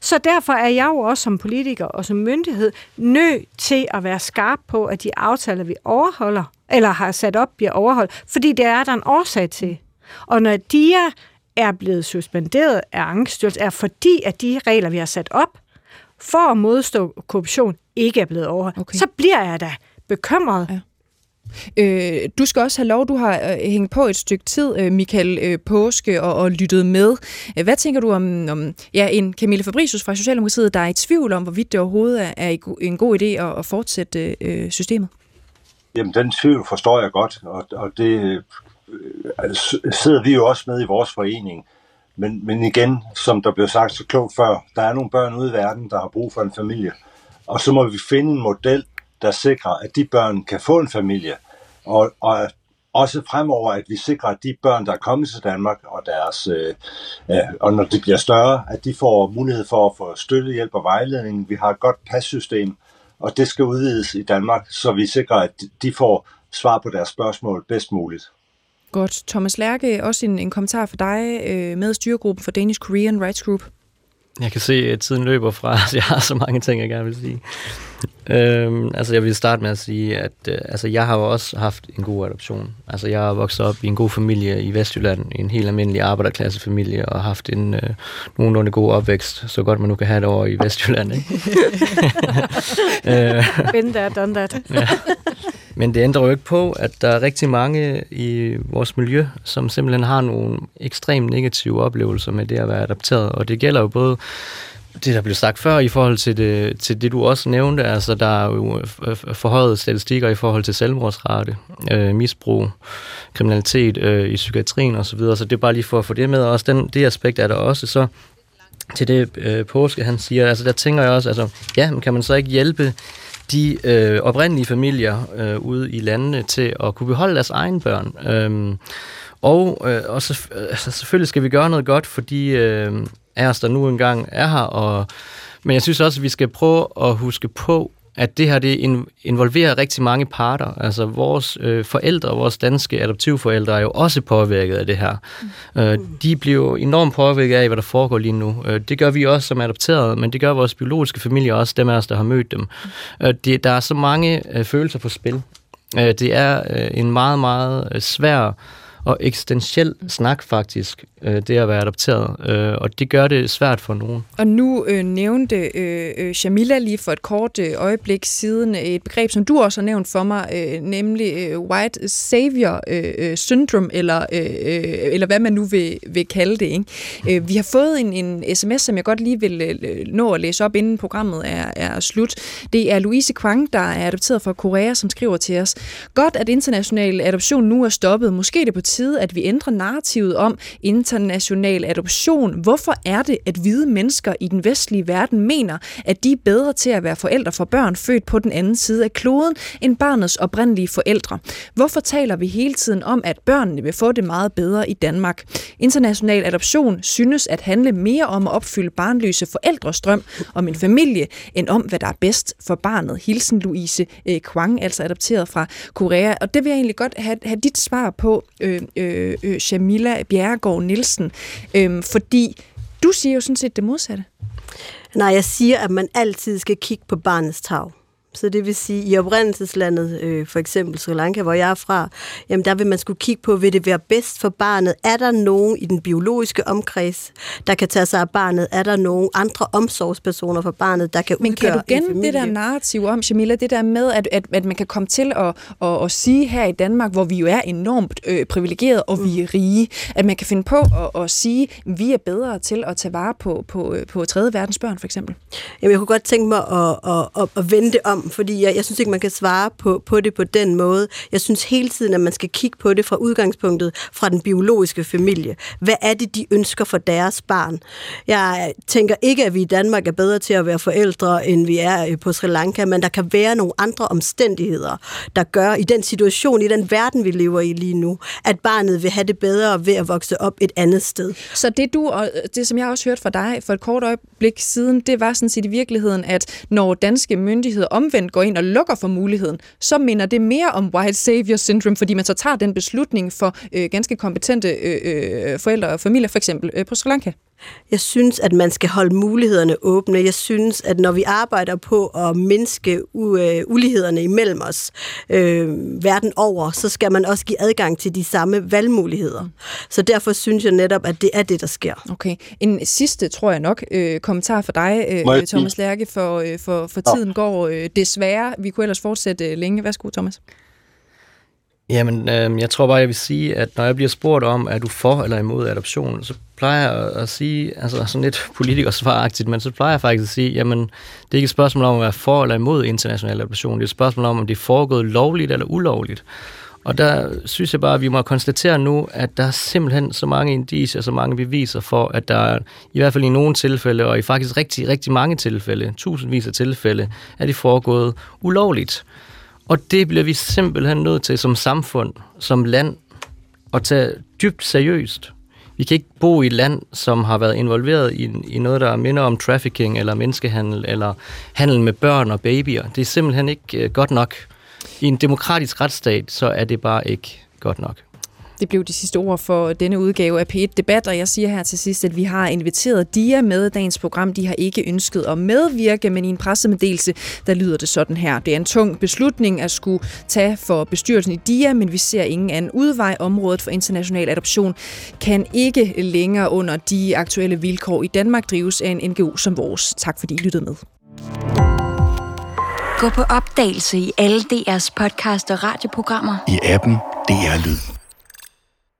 [SPEAKER 6] Så derfor er jeg jo også som politiker og som myndighed nødt til at være skarp på, at de aftaler, vi overholder, eller har sat op, bliver overholdt, fordi det er der en årsag til. Og når de er blevet suspenderet af Angststyrelsen, er fordi, at de regler, vi har sat op, for at modstå korruption, ikke er blevet overholdt, okay. så bliver jeg da bekymret. Ja.
[SPEAKER 2] Øh, du skal også have lov, du har øh, hængt på et stykke tid, øh, Michael øh, Påske, og, og lyttet med. Hvad tænker du om, om ja, en Camille Fabricius fra Socialdemokratiet, der er i tvivl om, hvorvidt det overhovedet er, er en god idé at, at fortsætte øh, systemet?
[SPEAKER 1] Jamen, den tvivl forstår jeg godt, og, og det øh, sidder vi jo også med i vores forening. Men, men igen, som der blev sagt så klogt før, der er nogle børn ude i verden, der har brug for en familie. Og så må vi finde en model, der sikrer, at de børn kan få en familie. Og, og også fremover, at vi sikrer, at de børn, der er kommet til Danmark, og, deres, øh, øh, og når de bliver større, at de får mulighed for at få støtte, hjælp og vejledning. Vi har et godt passystem, og det skal udvides i Danmark, så vi sikrer, at de får svar på deres spørgsmål bedst muligt.
[SPEAKER 2] Godt. Thomas Lærke, også en, en kommentar for dig øh, med styregruppen for Danish Korean Rights Group.
[SPEAKER 4] Jeg kan se, at tiden løber fra, så jeg har så mange ting, jeg gerne vil sige. Øhm, altså jeg vil starte med at sige, at øh, altså, jeg har jo også haft en god adoption. Altså jeg har vokset op i en god familie i Vestjylland, en helt almindelig arbejderklassefamilie, og haft en øh, nogenlunde god opvækst, så godt man nu kan have det over i Vestjylland. Ikke?
[SPEAKER 6] Been there, done that.
[SPEAKER 4] ja. Men det ændrer jo ikke på, at der er rigtig mange i vores miljø, som simpelthen har nogle ekstremt negative oplevelser med det at være adopteret. Og det gælder jo både det, der blev sagt før i forhold til det, til det du også nævnte, altså der er jo forhøjet statistikker i forhold til selvmordsrate, øh, misbrug, kriminalitet øh, i psykiatrien osv., så, videre. så det er bare lige for at få det med, og også den, det aspekt er der også, så til det øh, påske, han siger, altså der tænker jeg også, altså ja, men kan man så ikke hjælpe de øh, oprindelige familier øh, ude i landene til at kunne beholde deres egne børn. Øh, og øh, og så, altså, selvfølgelig skal vi gøre noget godt for de øh, af os, der nu engang er her. Og, men jeg synes også, at vi skal prøve at huske på, at det her det involverer rigtig mange parter. Altså vores øh, forældre, vores danske adoptivforældre er jo også påvirket af det her. Mm. Øh, de bliver enormt påvirket af, hvad der foregår lige nu. Øh, det gør vi også som adopterede, men det gør vores biologiske familie også, dem af os, der har mødt dem. Mm. Øh, det, der er så mange øh, følelser på spil. Øh, det er øh, en meget, meget øh, svær og eksistentiel snak faktisk, øh, det at være adopteret, øh, og det gør det svært for nogen.
[SPEAKER 2] Og nu øh, nævnte øh, øh Shamila lige for et kort øh, øjeblik siden øh, et begreb, som du også har nævnt for mig, øh, nemlig øh, white savior øh, øh syndrome, eller, øh, eller hvad man nu vil, vil kalde det. Ikke? Øh, vi har fået en, en sms, som jeg godt lige vil øh, nå at læse op, inden programmet er, er slut. Det er Louise Kwang, der er adopteret fra Korea, som skriver til os, Godt, at international adoption nu er stoppet. Måske det på tide, at vi ændrer narrativet om international adoption. Hvorfor er det, at hvide mennesker i den vestlige verden mener, at de er bedre til at være forældre for børn født på den anden side af kloden, end barnets oprindelige forældre? Hvorfor taler vi hele tiden om, at børnene vil få det meget bedre i Danmark? International adoption synes at handle mere om at opfylde barnløse forældres drøm om en familie, end om, hvad der er bedst for barnet. Hilsen Louise øh, Kwang, altså adopteret fra Korea. Og det vil jeg egentlig godt have, have dit svar på, øh, øh, øh, Shamila Bjerregaard Nielsen. Øh, fordi du siger jo sådan set det modsatte.
[SPEAKER 9] Nej, jeg siger, at man altid skal kigge på barnets tag. Så det vil sige, i oprindelseslandet, øh, for eksempel Sri Lanka, hvor jeg er fra, jamen der vil man skulle kigge på, vil det være bedst for barnet? Er der nogen i den biologiske omkreds, der kan tage sig af barnet? Er der nogen andre omsorgspersoner for barnet, der kan
[SPEAKER 2] Men
[SPEAKER 9] udgøre
[SPEAKER 2] kan du
[SPEAKER 9] en
[SPEAKER 2] gemme
[SPEAKER 9] familie?
[SPEAKER 2] det der narrativ om, Jamila, det der med, at, at, at man kan komme til at, at, at sige her i Danmark, hvor vi jo er enormt øh, privilegeret, og vi er rige, at man kan finde på at, at sige, at vi er bedre til at tage vare på, på, på tredje verdens børn, for eksempel.
[SPEAKER 9] Jamen, jeg kunne godt tænke mig at, at, at, at vende det om, fordi jeg, jeg synes ikke, man kan svare på, på det på den måde. Jeg synes hele tiden, at man skal kigge på det fra udgangspunktet fra den biologiske familie. Hvad er det, de ønsker for deres barn? Jeg tænker ikke, at vi i Danmark er bedre til at være forældre, end vi er øh, på Sri Lanka, men der kan være nogle andre omstændigheder, der gør i den situation, i den verden, vi lever i lige nu, at barnet vil have det bedre ved at vokse op et andet sted.
[SPEAKER 2] Så det du, og øh, det som jeg også hørte fra dig for et kort øjeblik siden, det var sådan set i virkeligheden, at når danske myndigheder om omvendt går ind og lukker for muligheden, så minder det mere om white savior syndrome, fordi man så tager den beslutning for øh, ganske kompetente øh, øh, forældre og familier, for eksempel øh, på Sri Lanka.
[SPEAKER 9] Jeg synes, at man skal holde mulighederne åbne. Jeg synes, at når vi arbejder på at mindske u- øh, ulighederne imellem os øh, verden over, så skal man også give adgang til de samme valgmuligheder. Så derfor synes jeg netop, at det er det, der sker.
[SPEAKER 2] Okay. En sidste, tror jeg nok, øh, kommentar for dig, øh, Thomas Lærke, for, øh, for, for tiden går øh, desværre. Vi kunne ellers fortsætte øh, længe. Værsgo, Thomas.
[SPEAKER 4] Jamen, øh, jeg tror bare, jeg vil sige, at når jeg bliver spurgt om, er du for eller imod adoption, så plejer jeg at sige, altså sådan lidt politikersvaragtigt, men så plejer jeg faktisk at sige, jamen, det er ikke et spørgsmål om at være for eller imod international adoption, det er et spørgsmål om, om det er foregået lovligt eller ulovligt. Og der synes jeg bare, at vi må konstatere nu, at der er simpelthen så mange indicier, så mange beviser for, at der er, i hvert fald i nogle tilfælde, og i faktisk rigtig, rigtig mange tilfælde, tusindvis af tilfælde, er det foregået ulovligt. Og det bliver vi simpelthen nødt til som samfund, som land, at tage dybt seriøst. Vi kan ikke bo i et land, som har været involveret i, i noget, der minder om trafficking eller menneskehandel eller handel med børn og babyer. Det er simpelthen ikke øh, godt nok. I en demokratisk retsstat, så er det bare ikke godt nok.
[SPEAKER 2] Det blev de sidste ord for denne udgave af P1 Debat, og jeg siger her til sidst, at vi har inviteret DIA med i dagens program. De har ikke ønsket at medvirke, men i en pressemeddelelse, der lyder det sådan her. Det er en tung beslutning at skulle tage for bestyrelsen i DIA, men vi ser ingen anden udvej. Området for international adoption kan ikke længere under de aktuelle vilkår i Danmark drives af en NGO som vores. Tak fordi I lyttede med.
[SPEAKER 10] Gå på opdagelse i alle DR's podcast og radioprogrammer.
[SPEAKER 11] I appen DR Lyd.